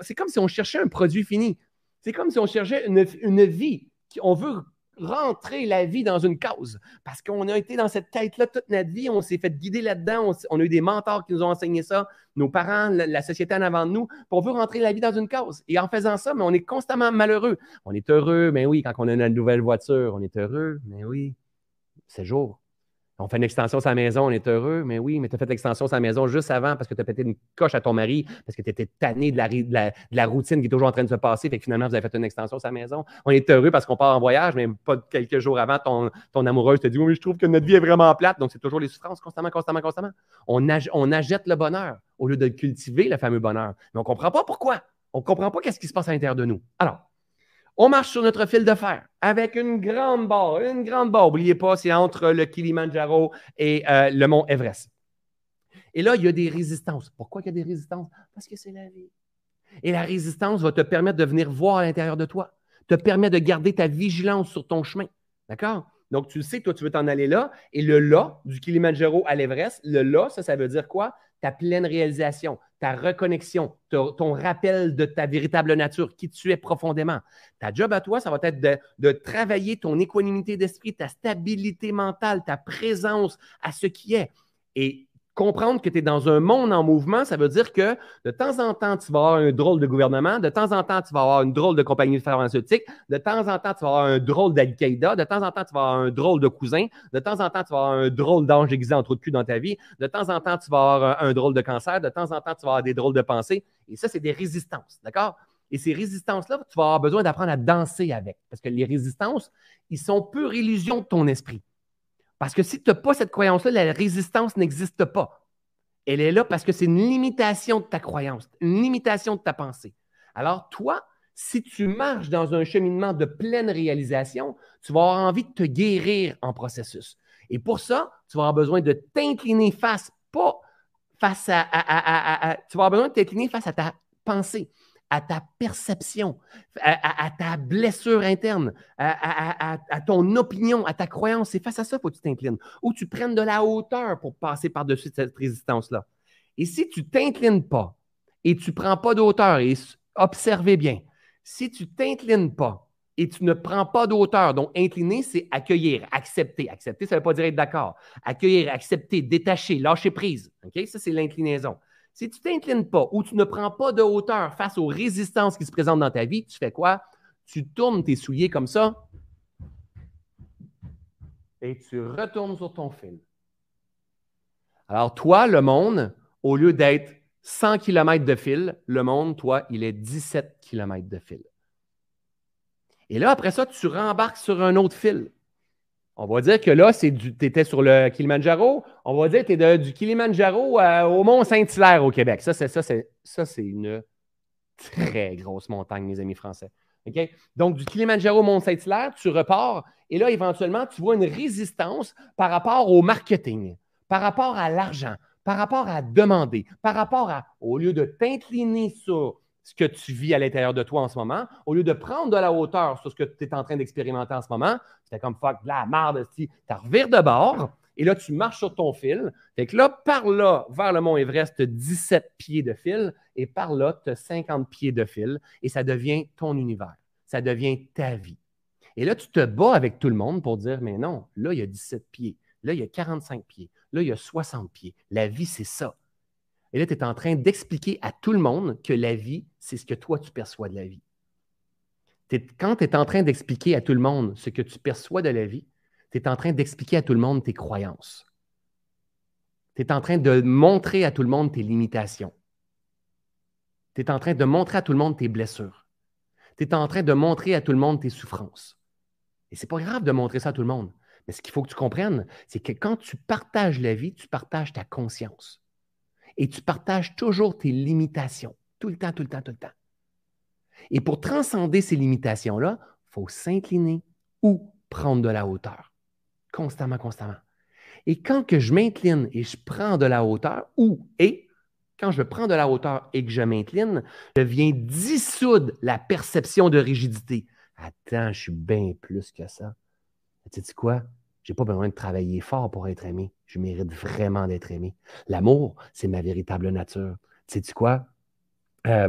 c'est comme si on cherchait un produit fini. C'est comme si on cherchait une, une vie. On veut rentrer la vie dans une cause. Parce qu'on a été dans cette tête-là toute notre vie, on s'est fait guider là-dedans, on, a eu des mentors qui nous ont enseigné ça, nos parents, la, société en avant de nous, pour veut rentrer la vie dans une cause. Et en faisant ça, on est constamment malheureux. On est heureux, mais oui, quand on a une nouvelle voiture, on est heureux, mais oui, c'est jour. On fait une extension sur la maison, on est heureux, mais oui, mais tu as fait l'extension sur la maison juste avant parce que tu as pété une coche à ton mari, parce que tu étais tanné de la, routine qui est toujours en train de se passer, fait que finalement, vous avez fait une extension sur la maison. On est heureux parce qu'on part en voyage, mais pas quelques jours avant, ton, ton amoureuse te dit Oui, je trouve que notre vie est vraiment plate. Donc, c'est toujours les souffrances constamment, constamment, constamment. On, on achète le bonheur au lieu de cultiver, le fameux bonheur. Mais on ne comprend pas pourquoi. On ne comprend pas qu'est-ce qui se passe à l'intérieur de nous. Alors, on marche sur notre fil de fer avec une grande barre, une grande barre. N'oubliez pas, c'est entre le Kilimanjaro et euh, le mont Everest. Et là, il y a des résistances. Pourquoi il y a des résistances? Parce que c'est la vie. Et la résistance va te permettre de venir voir à l'intérieur de toi, te permet de garder ta vigilance sur ton chemin. D'accord? Donc, tu sais, toi, tu veux t'en aller là. Et le là, du Kilimanjaro à l'Everest, le là, ça, ça veut dire quoi? Ta pleine réalisation, ta reconnexion, ton rappel de ta véritable nature, qui tu es profondément. Ta job à toi, ça va être de, de travailler ton équanimité d'esprit, ta stabilité mentale, ta présence à ce qui est. Et comprendre que tu es dans un monde en mouvement, ça veut dire que de temps en temps, tu vas avoir un drôle de gouvernement, de temps en temps, tu vas avoir une drôle de compagnie pharmaceutique, de temps en temps, tu vas avoir un drôle d'Al-Qaïda, de temps en temps, tu vas avoir un drôle de cousin, de temps en temps, tu vas avoir un drôle d'ange déguisé en trou de cul dans ta vie, de temps en temps, tu vas avoir un, drôle de cancer, de temps en temps, tu vas avoir des drôles de pensées. Et ça, c'est des résistances, d'accord? Et ces résistances-là, tu vas avoir besoin d'apprendre à danser avec. Parce que les résistances, ils sont pure illusion de ton esprit. Parce que si tu n'as pas cette croyance-là, la résistance n'existe pas. Elle est là parce que c'est une limitation de ta croyance, une limitation de ta pensée. Alors, toi, si tu marches dans un cheminement de pleine réalisation, tu vas avoir envie de te guérir en processus. Et pour ça, tu vas avoir besoin de t'incliner face, pas face à tu vas avoir besoin de t'incliner face à ta pensée à ta perception, à, ta blessure interne, à, ton opinion, à ta croyance. C'est face à ça qu'il faut que tu t'inclines. Ou tu prennes de la hauteur pour passer par-dessus cette résistance-là. Et si tu ne t'inclines pas et tu ne prends pas d'auteur, et observez bien, si tu ne t'inclines pas et tu ne prends pas d'auteur, donc incliner, c'est accueillir, accepter. Accepter, ça ne veut pas dire être d'accord. Accueillir, accepter, détacher, lâcher prise. OK? Ça, c'est l'inclinaison. Si tu ne t'inclines pas ou tu ne prends pas de hauteur face aux résistances qui se présentent dans ta vie, tu fais quoi? Tu tournes tes souliers comme ça et tu retournes sur ton fil. Alors, toi, le monde, au lieu d'être 100 km de fil, le monde, toi, il est 17 km de fil. Et là, après ça, tu rembarques sur un autre fil. On va dire que là, tu étais sur le Kilimanjaro. On va dire que tu es du Kilimanjaro au Mont Saint-Hilaire au Québec. Ça, c'est, une très grosse montagne, mes amis français. Donc, du Kilimanjaro au Mont Saint-Hilaire, tu repars et là, éventuellement, tu vois une résistance par rapport au marketing, par rapport à l'argent, par rapport à demander, par rapport à, au lieu de t'incliner sur ce que tu vis à l'intérieur de toi en ce moment, au lieu de prendre de la hauteur sur ce que tu es en train d'expérimenter en ce moment, c'était comme fuck, la merde, tu revires de bord Et là, tu marches sur ton fil. Fait que là, par là, vers le mont Everest, tu as 17 pieds de fil. Et par là, tu as 50 pieds de fil. Et ça devient ton univers. Ça devient ta vie. Et là, tu te bats avec tout le monde pour dire, mais non, là, il y a 17 pieds. Là, il y a 45 pieds. Là, il y a 60 pieds. La vie, c'est ça. Et là, tu es en train d'expliquer à tout le monde que la vie, c'est ce que toi, tu perçois de la vie. quand tu es en train d'expliquer à tout le monde ce que tu perçois de la vie, tu es en train d'expliquer à tout le monde tes croyances. Tu es en train de montrer à tout le monde tes limitations. Tu es en train de montrer à tout le monde tes blessures. Tu es en train de montrer à tout le monde tes souffrances. Et ce n'est pas grave de montrer ça à tout le monde. Mais ce qu'il faut que tu comprennes, c'est que quand tu partages la vie, tu partages ta conscience et tu partages toujours tes limitations, tout le temps, tout le temps, tout le temps. Et pour transcender ces limitations-là, il faut s'incliner ou prendre de la hauteur. Constamment, constamment. Et quand que je m'incline et je prends de la hauteur, ou et quand je prends de la hauteur et que je m'incline, je viens dissoudre la perception de rigidité. Attends, je suis bien plus que ça. Tu sais quoi? Je n'ai pas besoin de travailler fort pour être aimé. Je mérite vraiment d'être aimé. L'amour, c'est ma véritable nature. Tu sais quoi? Euh,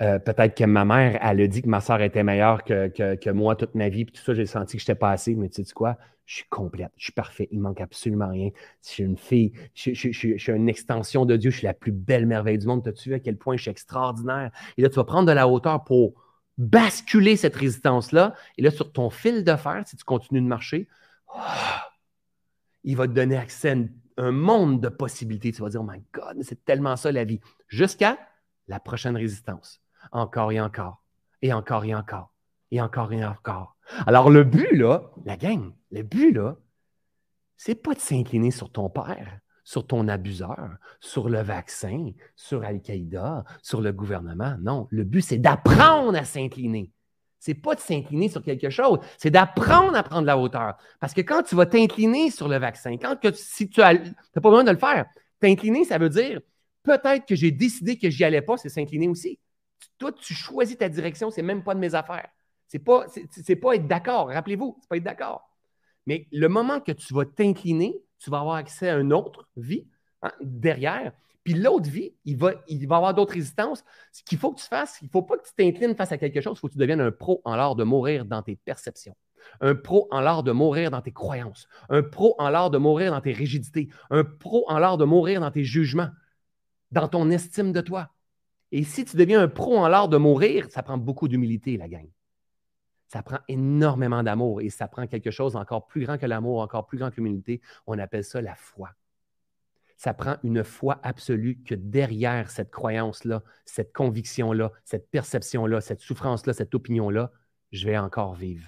euh, peut-être que ma mère, elle a dit que ma soeur était meilleure que, moi toute ma vie, puis tout ça, j'ai senti que je n'étais pas assez, mais tu sais quoi? Je suis complète, je suis parfait, il manque absolument rien. Je suis une fille, je, suis une extension de Dieu, je suis la plus belle merveille du monde. As-tu vu à quel point je suis extraordinaire? Et là, tu vas prendre de la hauteur pour basculer cette résistance-là. Et là, sur ton fil de fer, si tu continues de marcher, il va te donner accès à un monde de possibilités. Tu vas dire, oh my God, c'est tellement ça la vie. Jusqu'à la prochaine résistance. Encore et encore. Et encore et encore. Et encore et encore. Alors, le but, là, la gang, le but, là, c'est pas de s'incliner sur ton père, sur ton abuseur, sur le vaccin, sur Al-Qaïda, sur le gouvernement. Non, le but, c'est d'apprendre à s'incliner c'est pas de s'incliner sur quelque chose, c'est d'apprendre à prendre la hauteur. Parce que quand tu vas t'incliner sur le vaccin, quand que, si tu n'as pas besoin de le faire, t'incliner, ça veut dire peut-être que j'ai décidé que j'y allais pas, c'est s'incliner aussi. Toi, tu choisis ta direction, c'est même pas de mes affaires. C'est pas, pas être d'accord. Rappelez-vous, c'est pas être d'accord. Mais le moment que tu vas t'incliner, tu vas avoir accès à une autre vie hein, derrière. Puis l'autre vie, il va, il avoir d'autres résistances. Ce qu'il faut que tu fasses, il ne faut pas que tu t'inclines face à quelque chose, il faut que tu deviennes un pro en l'art de mourir dans tes perceptions. Un pro en l'art de mourir dans tes croyances. Un pro en l'art de mourir dans tes rigidités. Un pro en l'art de mourir dans tes jugements, dans ton estime de toi. Et si tu deviens un pro en l'art de mourir, ça prend beaucoup d'humilité, la gang. Ça prend énormément d'amour et ça prend quelque chose encore plus grand que l'amour, encore plus grand que l'humilité. On appelle ça la foi ça prend une foi absolue que derrière cette croyance-là, cette conviction-là, cette perception-là, cette souffrance-là, cette opinion-là, je vais encore vivre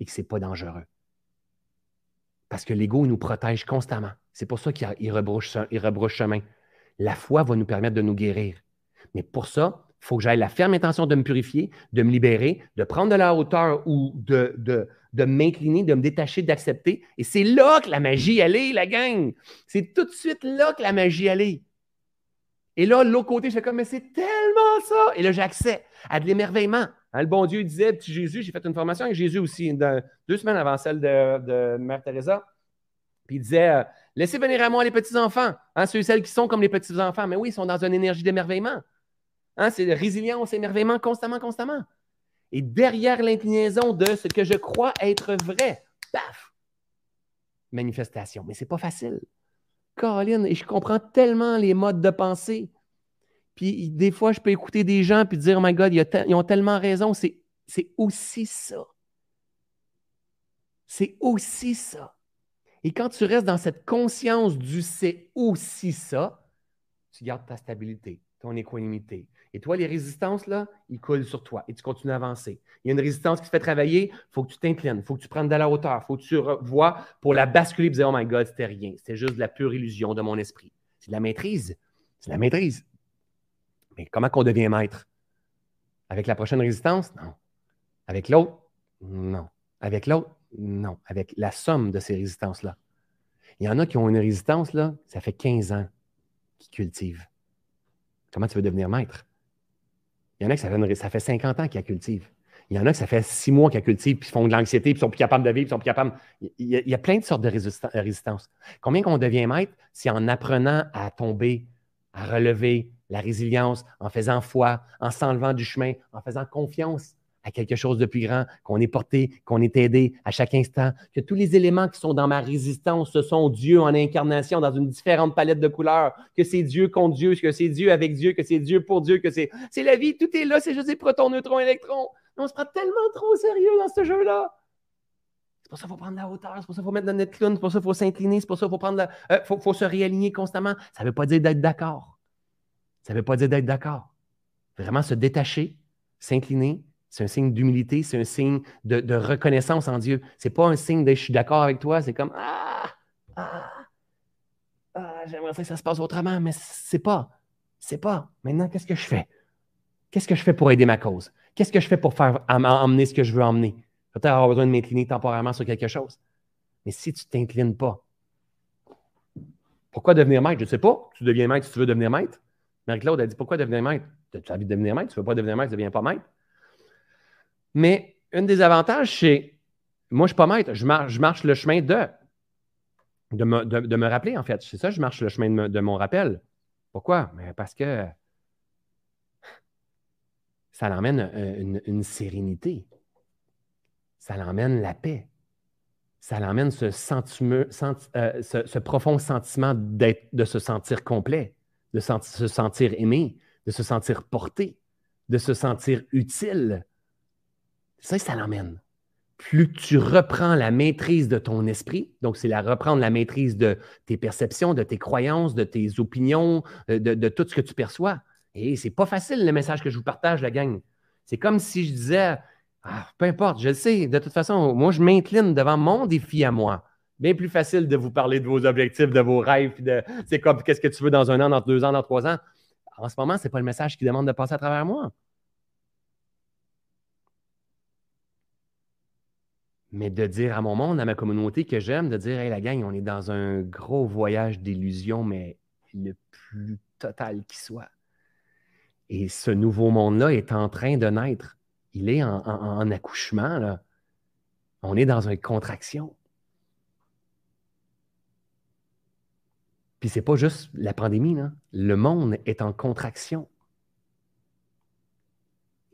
et que ce n'est pas dangereux. Parce que l'ego nous protège constamment. C'est pour ça qu'il rebrouche, rebrouche chemin. La foi va nous permettre de nous guérir. Mais pour ça, il faut que j'aille la ferme intention de me purifier, de me libérer, de prendre de la hauteur ou de, de, de m'incliner, de me détacher, d'accepter. Et c'est là que la magie, elle est, la gang. C'est tout de suite là que la magie, elle est. Et là, l'autre côté, je fais comme, mais c'est tellement ça. Et là, j'accède à de l'émerveillement. Hein, le bon Dieu disait, petit Jésus, j'ai fait une formation avec Jésus aussi, deux semaines avant celle de, Mère Teresa. Puis il disait, euh, laissez venir à moi les petits-enfants, hein, ceux et celles qui sont comme les petits-enfants. Mais oui, ils sont dans une énergie d'émerveillement. Hein, c'est résilience, émerveillement constamment, constamment. Et derrière l'inclinaison de ce que je crois être vrai, paf, manifestation. Mais ce n'est pas facile. Caroline, et je comprends tellement les modes de pensée. Puis des fois, je peux écouter des gens puis dire, oh my God, ils ont tellement raison. C'est aussi ça. C'est aussi ça. Et quand tu restes dans cette conscience du c'est aussi ça, tu gardes ta stabilité, ton équanimité, et toi, les résistances, là, ils coulent sur toi et tu continues à avancer. Il y a une résistance qui te fait travailler, il faut que tu t'inclines, il faut que tu prennes de la hauteur, il faut que tu vois pour la basculer et dire Oh my God, c'était rien. C'était juste de la pure illusion de mon esprit. C'est de la maîtrise. C'est de la maîtrise. Mais comment qu'on devient maître? Avec la prochaine résistance? Non. Avec l'autre? Non. Avec l'autre? Non. Avec la somme de ces résistances-là. Il y en a qui ont une résistance, là, ça fait 15 ans qu'ils cultivent. Comment tu veux devenir maître? Il y en a qui ça fait, 50 ans qu'ils la cultivent. Il y en a que ça fait six mois qu'ils cultivent, puis ils font de l'anxiété, puis ils sont plus capables de vivre, puis ils sont plus capables. Il y, a, plein de sortes de résistance. Combien qu'on devient maître, c'est en apprenant à tomber, à relever la résilience, en faisant foi, en s'enlevant du chemin, en faisant confiance à quelque chose de plus grand, qu'on est porté, qu'on est aidé à chaque instant, que tous les éléments qui sont dans ma résistance, ce sont Dieu en incarnation dans une différente palette de couleurs, que c'est Dieu contre Dieu, que c'est Dieu avec Dieu, que c'est Dieu pour Dieu, que c'est c'est la vie, tout est là, c'est juste des protons, neutrons, électrons. On se prend tellement trop au sérieux dans ce jeu-là. C'est pour ça qu'il faut prendre la hauteur, c'est pour ça qu'il faut mettre notre clown, c'est pour ça qu'il faut s'incliner, c'est pour ça qu'il faut prendre la, euh, faut se réaligner constamment. Ça ne veut pas dire d'être d'accord. Ça ne veut pas dire d'être d'accord. Vraiment se détacher, s'incliner, c'est un signe d'humilité, c'est un signe de, reconnaissance en Dieu. Ce n'est pas un signe de je suis d'accord avec toi, c'est comme Ah, ah, ah j'aimerais que ça se passe autrement, mais c'est pas. C'est pas. Maintenant, qu'est-ce que je fais? Qu'est-ce que je fais pour aider ma cause? Qu'est-ce que je fais pour faire emmener ce que je veux emmener? Peut-être avoir besoin de m'incliner temporairement sur quelque chose. Mais si tu ne t'inclines pas, pourquoi devenir maître? Je ne sais pas. Tu deviens maître si tu veux devenir maître. Marie-Claude a dit pourquoi devenir maître? Tu as envie de devenir maître? Tu ne veux pas devenir maître, tu ne deviens pas maître. Mais un des avantages, c'est, moi, je ne suis pas maître, je marche, le chemin de, de me, rappeler, en fait. C'est ça, je marche le chemin de, mon rappel. Pourquoi? Mais parce que ça l'emmène une, une, sérénité. Ça l'emmène la paix. Ça l'emmène ce, euh, ce, profond sentiment de se sentir complet, de se sentir aimé, de se sentir porté, de se sentir utile, ça, ça l'emmène. Plus tu reprends la maîtrise de ton esprit, donc c'est la reprendre la maîtrise de tes perceptions, de tes croyances, de tes opinions, euh, de, tout ce que tu perçois. Et c'est pas facile le message que je vous partage, la gang. C'est comme si je disais, ah, peu importe, je le sais, de toute façon, moi, je m'incline devant mon défi à moi. Bien plus facile de vous parler de vos objectifs, de vos rêves, de c'est comme qu'est-ce que tu veux dans un an, dans deux ans, dans trois ans. En ce moment, ce n'est pas le message qui demande de passer à travers moi. Mais de dire à mon monde, à ma communauté que j'aime, de dire, hey, la gang, on est dans un gros voyage d'illusion, mais le plus total qui soit. Et ce nouveau monde-là est en train de naître. Il est en, accouchement. On est dans une contraction. Puis c'est pas juste la pandémie. Le monde est en contraction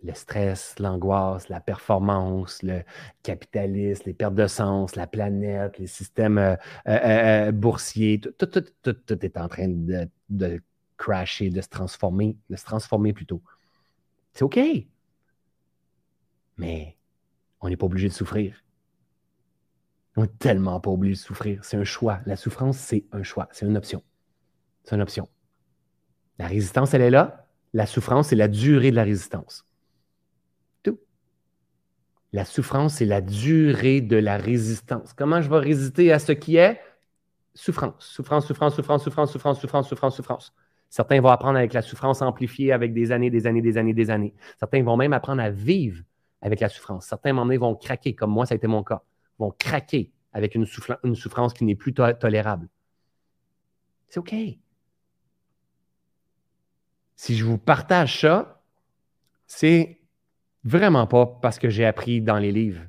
le stress, l'angoisse, la performance, le capitalisme, les pertes de sens, la planète, les systèmes euh, euh, euh, boursiers, tout, est en train de, de, crasher, de se transformer, de se transformer plutôt. C'est OK. Mais on n'est pas obligé de souffrir. On n'est tellement pas obligé de souffrir. C'est un choix. La souffrance, c'est un choix. C'est une option. C'est une option. La résistance, elle est là. La souffrance, c'est la durée de la résistance. La souffrance, c'est la durée de la résistance. Comment je vais résister à ce qui est? Souffrance, souffrance, souffrance, souffrance, souffrance, souffrance, souffrance, souffrance, souffrance. Certains vont apprendre avec la souffrance amplifiée avec des années, des années, des années, des années. Certains vont même apprendre à vivre avec la souffrance. Certains, à vont craquer, comme moi, ça a été mon cas, vont craquer avec une, souffrance qui n'est plus tolérable. C'est OK. Si je vous partage ça, c'est Vraiment pas parce que j'ai appris dans les livres.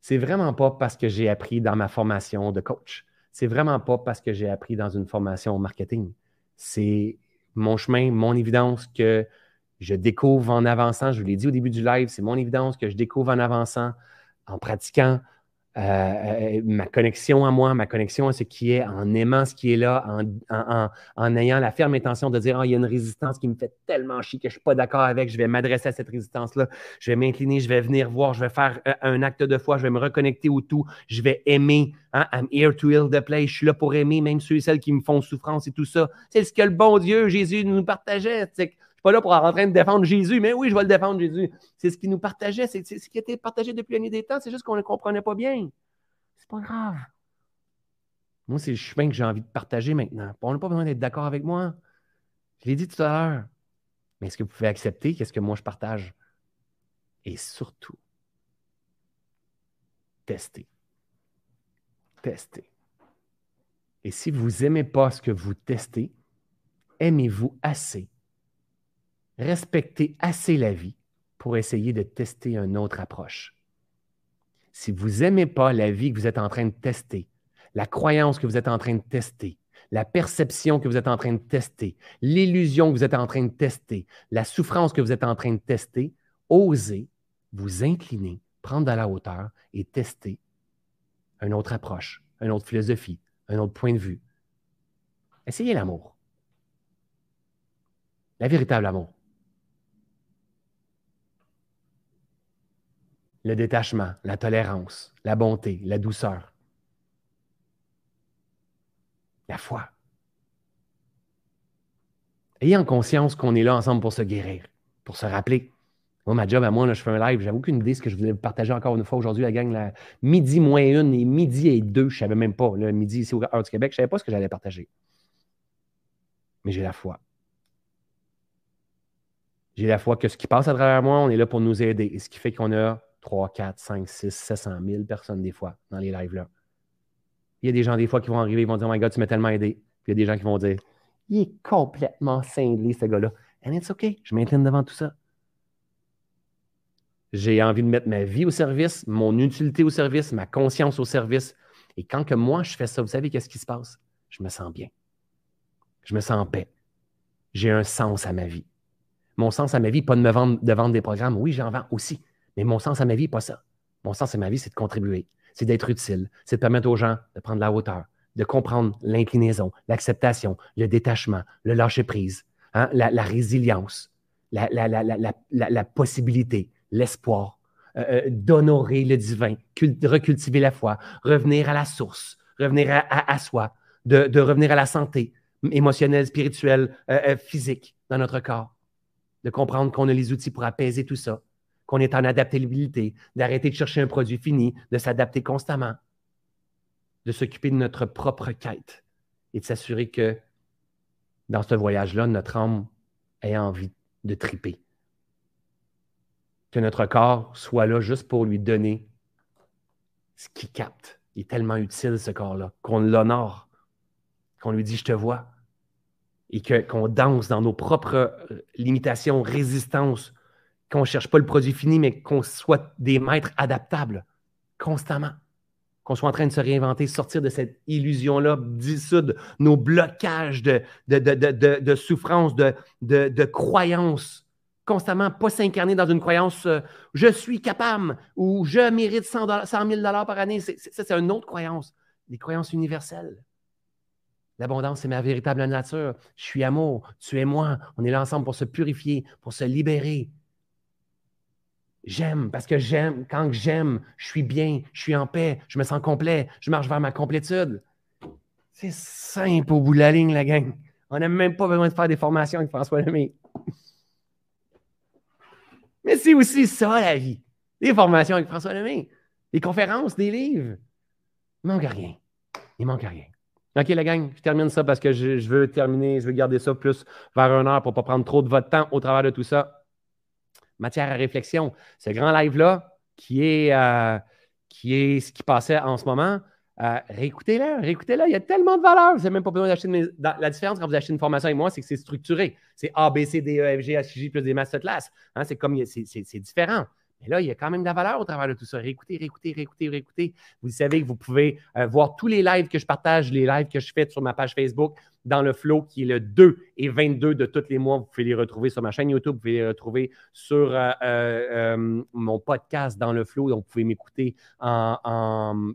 C'est vraiment pas parce que j'ai appris dans ma formation de coach. C'est vraiment pas parce que j'ai appris dans une formation marketing. C'est mon chemin, mon évidence que je découvre en avançant. Je vous l'ai dit au début du live, c'est mon évidence que je découvre en avançant, en pratiquant, euh, euh, ma connexion à moi, ma connexion à ce qui est, en aimant ce qui est là, en, ayant la ferme intention de dire, oh, il y a une résistance qui me fait tellement chier que je ne suis pas d'accord avec, je vais m'adresser à cette résistance-là, je vais m'incliner, je vais venir voir, je vais faire euh, un acte de foi, je vais me reconnecter au tout, je vais aimer. Hein, I'm here to heal the place, je suis là pour aimer même ceux et celles qui me font souffrance et tout ça. C'est ce que le bon Dieu, Jésus, nous partageait suis pas là pour en train de défendre Jésus, mais oui, je vais le défendre, Jésus. C'est ce qui nous partageait, c'est ce qui était partagé depuis l'année des temps, c'est juste qu'on ne le comprenait pas bien. C'est pas grave. Moi, c'est le chemin que j'ai envie de partager maintenant. On n'a pas besoin d'être d'accord avec moi. Je l'ai dit tout à l'heure. Mais est-ce que vous pouvez accepter qu'est-ce que moi je partage? Et surtout, tester. Tester. Et si vous n'aimez pas ce que vous testez, aimez-vous assez respecter assez la vie pour essayer de tester une autre approche. Si vous n'aimez pas la vie que vous êtes en train de tester, la croyance que vous êtes en train de tester, la perception que vous êtes en train de tester, l'illusion que vous êtes en train de tester, la souffrance que vous êtes en train de tester, osez vous incliner, prendre de la hauteur et tester une autre approche, une autre philosophie, un autre point de vue. Essayez l'amour. La véritable amour. Le détachement, la tolérance, la bonté, la douceur. La foi. Ayez en conscience qu'on est là ensemble pour se guérir, pour se rappeler. Moi, ma job à moi, là, je fais un live. J'avoue qu'une idée, ce que je voulais partager encore une fois aujourd'hui, la gang, la midi moins une et midi et deux, je ne savais même pas. Le midi ici au Heure du Québec, je ne savais pas ce que j'allais partager. Mais j'ai la foi. J'ai la foi que ce qui passe à travers moi, on est là pour nous aider. Et ce qui fait qu'on a 3, 4, 5, 6, 700 000 personnes des fois dans les lives-là. Il y a des gens des fois qui vont arriver, ils vont dire Oh my God, tu m'as tellement aidé. Puis il y a des gens qui vont dire Il est complètement cinglé, ce gars-là. And it's OK. Je m'incline devant tout ça. J'ai envie de mettre ma vie au service, mon utilité au service, ma conscience au service. Et quand que moi, je fais ça, vous savez qu'est-ce qui se passe? Je me sens bien. Je me sens en paix. J'ai un sens à ma vie. Mon sens à ma vie, pas de me vendre, de vendre des programmes. Oui, j'en vends aussi. Mais mon sens à ma vie, pas ça. Mon sens à ma vie, c'est de contribuer, c'est d'être utile, c'est de permettre aux gens de prendre la hauteur, de comprendre l'inclinaison, l'acceptation, le détachement, le lâcher-prise, hein, la, résilience, la, la possibilité, l'espoir, euh, euh, d'honorer le divin, recultiver la foi, revenir à la source, revenir à, soi, de, revenir à la santé émotionnelle, spirituelle, euh, physique dans notre corps, de comprendre qu'on a les outils pour apaiser tout ça, qu'on est en adaptabilité, d'arrêter de chercher un produit fini, de s'adapter constamment, de s'occuper de notre propre quête et de s'assurer que dans ce voyage-là, notre âme ait envie de triper. Que notre corps soit là juste pour lui donner ce qu'il capte. Il est tellement utile, ce corps-là, qu'on l'honore, qu'on lui dit Je te vois, et qu'on danse dans nos propres euh, limitations, résistances, qu'on ne cherche pas le produit fini, mais qu'on soit des maîtres adaptables constamment. Qu'on soit en train de se réinventer, sortir de cette illusion-là, dissoudre nos blocages de, de, de, souffrance, de, de. Constamment, pas s'incarner dans une croyance euh, je suis capable ou je mérite 100, 000 par année. Ça, c'est une autre croyance. Des croyances universelles. L'abondance, c'est ma véritable nature. Je suis amour, tu es moi. On est là ensemble pour se purifier, pour se libérer, J'aime parce que j'aime. Quand j'aime, je suis bien, je suis en paix, je me sens complet, je marche vers ma complétude. C'est simple au bout de la ligne, la gang. On n'a même pas besoin de faire des formations avec François Lemay. Mais c'est aussi ça, la vie. Des formations avec François Lemay, des conférences, des livres. Il manque rien. Il manque rien. OK, la gang, je termine ça parce que je, je veux terminer, je veux garder ça plus vers une heure pour ne pas prendre trop de votre temps au travers de tout ça matière à réflexion. Ce grand live-là, qui est, euh, qui est ce qui passait en ce moment, euh, réécoutez-le, réécoutez-le. Il y a tellement de valeur. Vous n'avez même pas besoin d'acheter. La différence quand vous achetez une formation avec moi, c'est que c'est structuré. C'est A, B, C, D, E, F, G, H, J plus des masterclass. Hein, c'est comme c'est différent. Mais là, il y a quand même de la valeur au travers de tout ça. Réécoutez, réécoutez, réécoutez, réécoutez. Vous savez que vous pouvez euh, voir tous les lives que je partage, les lives que je fais sur ma page Facebook dans le flow qui est le 2 et 22 de tous les mois. Vous pouvez les retrouver sur ma chaîne YouTube, vous pouvez les retrouver sur euh, euh, mon podcast dans le flow. Donc, vous pouvez m'écouter en,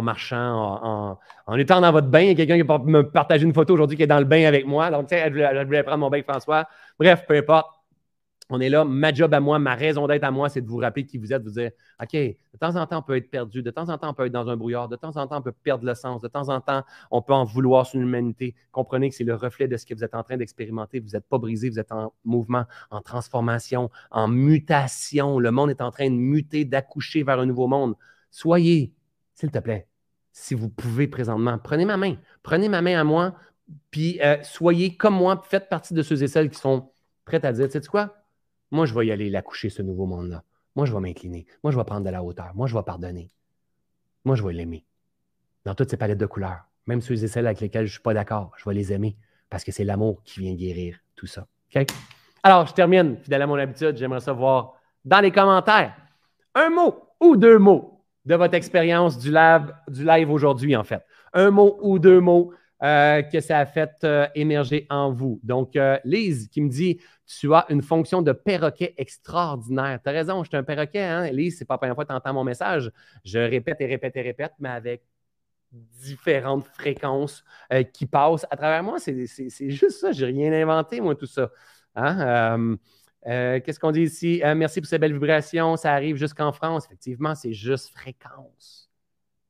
marchant, en, étant dans votre bain. Il y a quelqu'un qui me partager une photo aujourd'hui qui est dans le bain avec moi. Donc, tu sais, elle voulait prendre mon bain, François. Bref, peu importe on est là, ma job à moi, ma raison d'être à moi, c'est de vous rappeler qui vous êtes, vous dire, OK, de temps en temps, on peut être perdu, de temps en temps, on peut être dans un brouillard, de temps en temps, on peut perdre le sens, de temps en temps, on peut en vouloir sur l'humanité. Comprenez que c'est le reflet de ce que vous êtes en train d'expérimenter. Vous n'êtes pas brisé, vous êtes en mouvement, en transformation, en mutation. Le monde est en train de muter, d'accoucher vers un nouveau monde. Soyez, s'il te plaît, si vous pouvez présentement, prenez ma main, prenez ma main à moi, puis euh, soyez comme moi, faites partie de ceux et celles qui sont prêts à dire, tu sais quoi? Moi, je vais y aller l'accoucher, ce nouveau monde-là. Moi, je vais m'incliner. Moi, je vais prendre de la hauteur. Moi, je vais pardonner. Moi, je vais l'aimer. Dans toutes ces palettes de couleurs. Même ceux et celles avec lesquels je ne suis pas d'accord, je vais les aimer parce que c'est l'amour qui vient guérir tout ça. OK? Alors, je termine, fidèle à mon habitude, j'aimerais savoir dans les commentaires un mot ou deux mots de votre expérience du du live aujourd'hui, en fait. Un mot ou deux mots euh, que ça a fait euh, émerger en vous. Donc, euh, Lise qui me dit Tu as une fonction de perroquet extraordinaire. Tu as raison, je suis un perroquet. Hein? Lise, c'est pas la première fois que tu entends mon message. Je répète et répète et répète, mais avec différentes fréquences qui passent à travers moi. C'est juste ça. Je n'ai rien inventé, moi, tout ça. Hein? Qu'est-ce qu'on dit ici? merci pour ces belles vibrations. Ça arrive jusqu'en France. Effectivement, c'est juste fréquence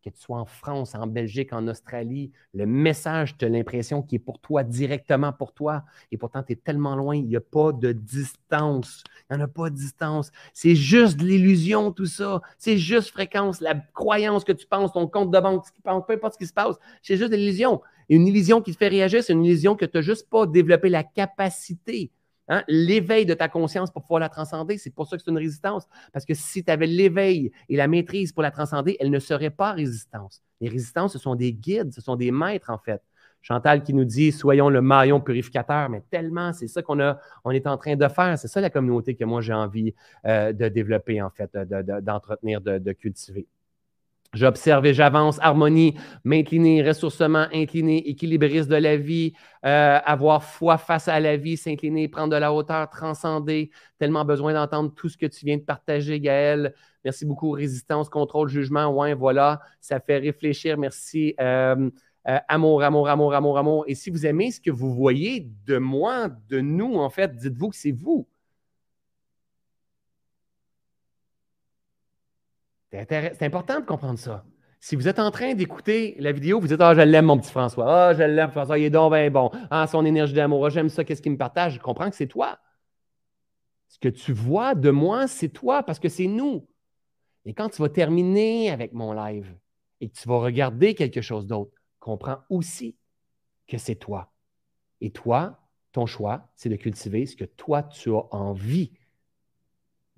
que tu sois en France, en Belgique, en Australie, le message, tu as l'impression qu'il est pour toi, directement pour toi. Et pourtant, tu es tellement loin, il n'y a pas de distance. Il n'y en a pas de distance. C'est juste de l'illusion, tout ça. C'est juste fréquence, la croyance que tu penses, ton compte de banque, peu importe ce qui se passe. C'est juste de l'illusion. Une illusion qui te fait réagir, c'est une illusion que tu n'as juste pas développé la capacité Hein? L'éveil de ta conscience pour pouvoir la transcender, c'est pour ça que c'est une résistance. Parce que si tu avais l'éveil et la maîtrise pour la transcender, elle ne serait pas résistance. Les résistances, ce sont des guides, ce sont des maîtres, en fait. Chantal qui nous dit soyons le maillon purificateur, mais tellement, c'est ça qu'on est en train de faire. C'est ça la communauté que moi j'ai envie euh, de développer, en fait, d'entretenir, de cultiver. J'observe et j'avance, harmonie, m'incliner, ressourcement, incliner, équilibriste de la vie, euh, avoir foi face à la vie, s'incliner, prendre de la hauteur, transcender. Tellement besoin d'entendre tout ce que tu viens de partager, Gaël. Merci beaucoup. Résistance, contrôle, jugement. Ouais, voilà, ça fait réfléchir. Merci. Euh, euh, amour, amour, amour, amour, amour. Et si vous aimez ce que vous voyez de moi, de nous, en fait, dites-vous que c'est vous. C'est important de comprendre ça. Si vous êtes en train d'écouter la vidéo, vous dites Ah, je l'aime, mon petit François. Ah, je l'aime, François, il est donc bien bon. Ah, son énergie d'amour, ah, j'aime ça, qu'est-ce qu'il me partage? Je comprends que c'est toi. Ce que tu vois de moi, c'est toi parce que c'est nous. Et quand tu vas terminer avec mon live et que tu vas regarder quelque chose d'autre, comprends aussi que c'est toi. Et toi, ton choix, c'est de cultiver ce que toi, tu as envie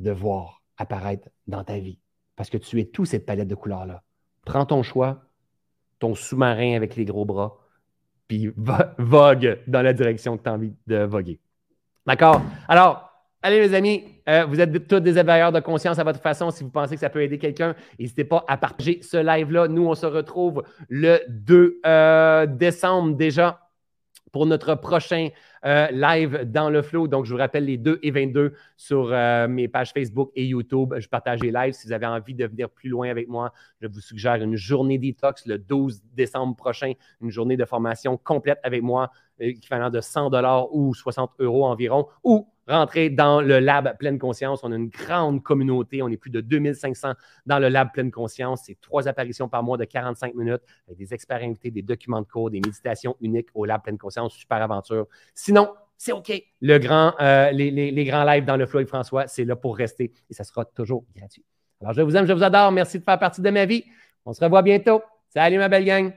de voir apparaître dans ta vie parce que tu es tout cette palette de couleurs-là. Prends ton choix, ton sous-marin avec les gros bras, puis vogue dans la direction que tu as envie de voguer. D'accord? Alors, allez, mes amis, euh, vous êtes tous des éveilleurs de conscience à votre façon. Si vous pensez que ça peut aider quelqu'un, n'hésitez pas à partager ce live-là. Nous, on se retrouve le 2 euh, décembre déjà pour notre prochain euh, live dans le flow. Donc, je vous rappelle les 2 et 22 sur euh, mes pages Facebook et YouTube. Je partage les lives. Si vous avez envie de venir plus loin avec moi, je vous suggère une journée détox le 12 décembre prochain, une journée de formation complète avec moi, équivalent de 100 dollars ou 60 euros environ, ou rentrer dans le lab pleine conscience. On a une grande communauté. On est plus de 2500 dans le lab pleine conscience. C'est trois apparitions par mois de 45 minutes avec des experts invités, des documents de cours, des méditations uniques au lab pleine conscience. Super aventure. Sinon, c'est OK. Le grand, euh, les, grands lives dans le avec François, c'est là pour rester et ça sera toujours gratuit. Alors, je vous aime, je vous adore. Merci de faire partie de ma vie. On se revoit bientôt. Salut, ma belle gang.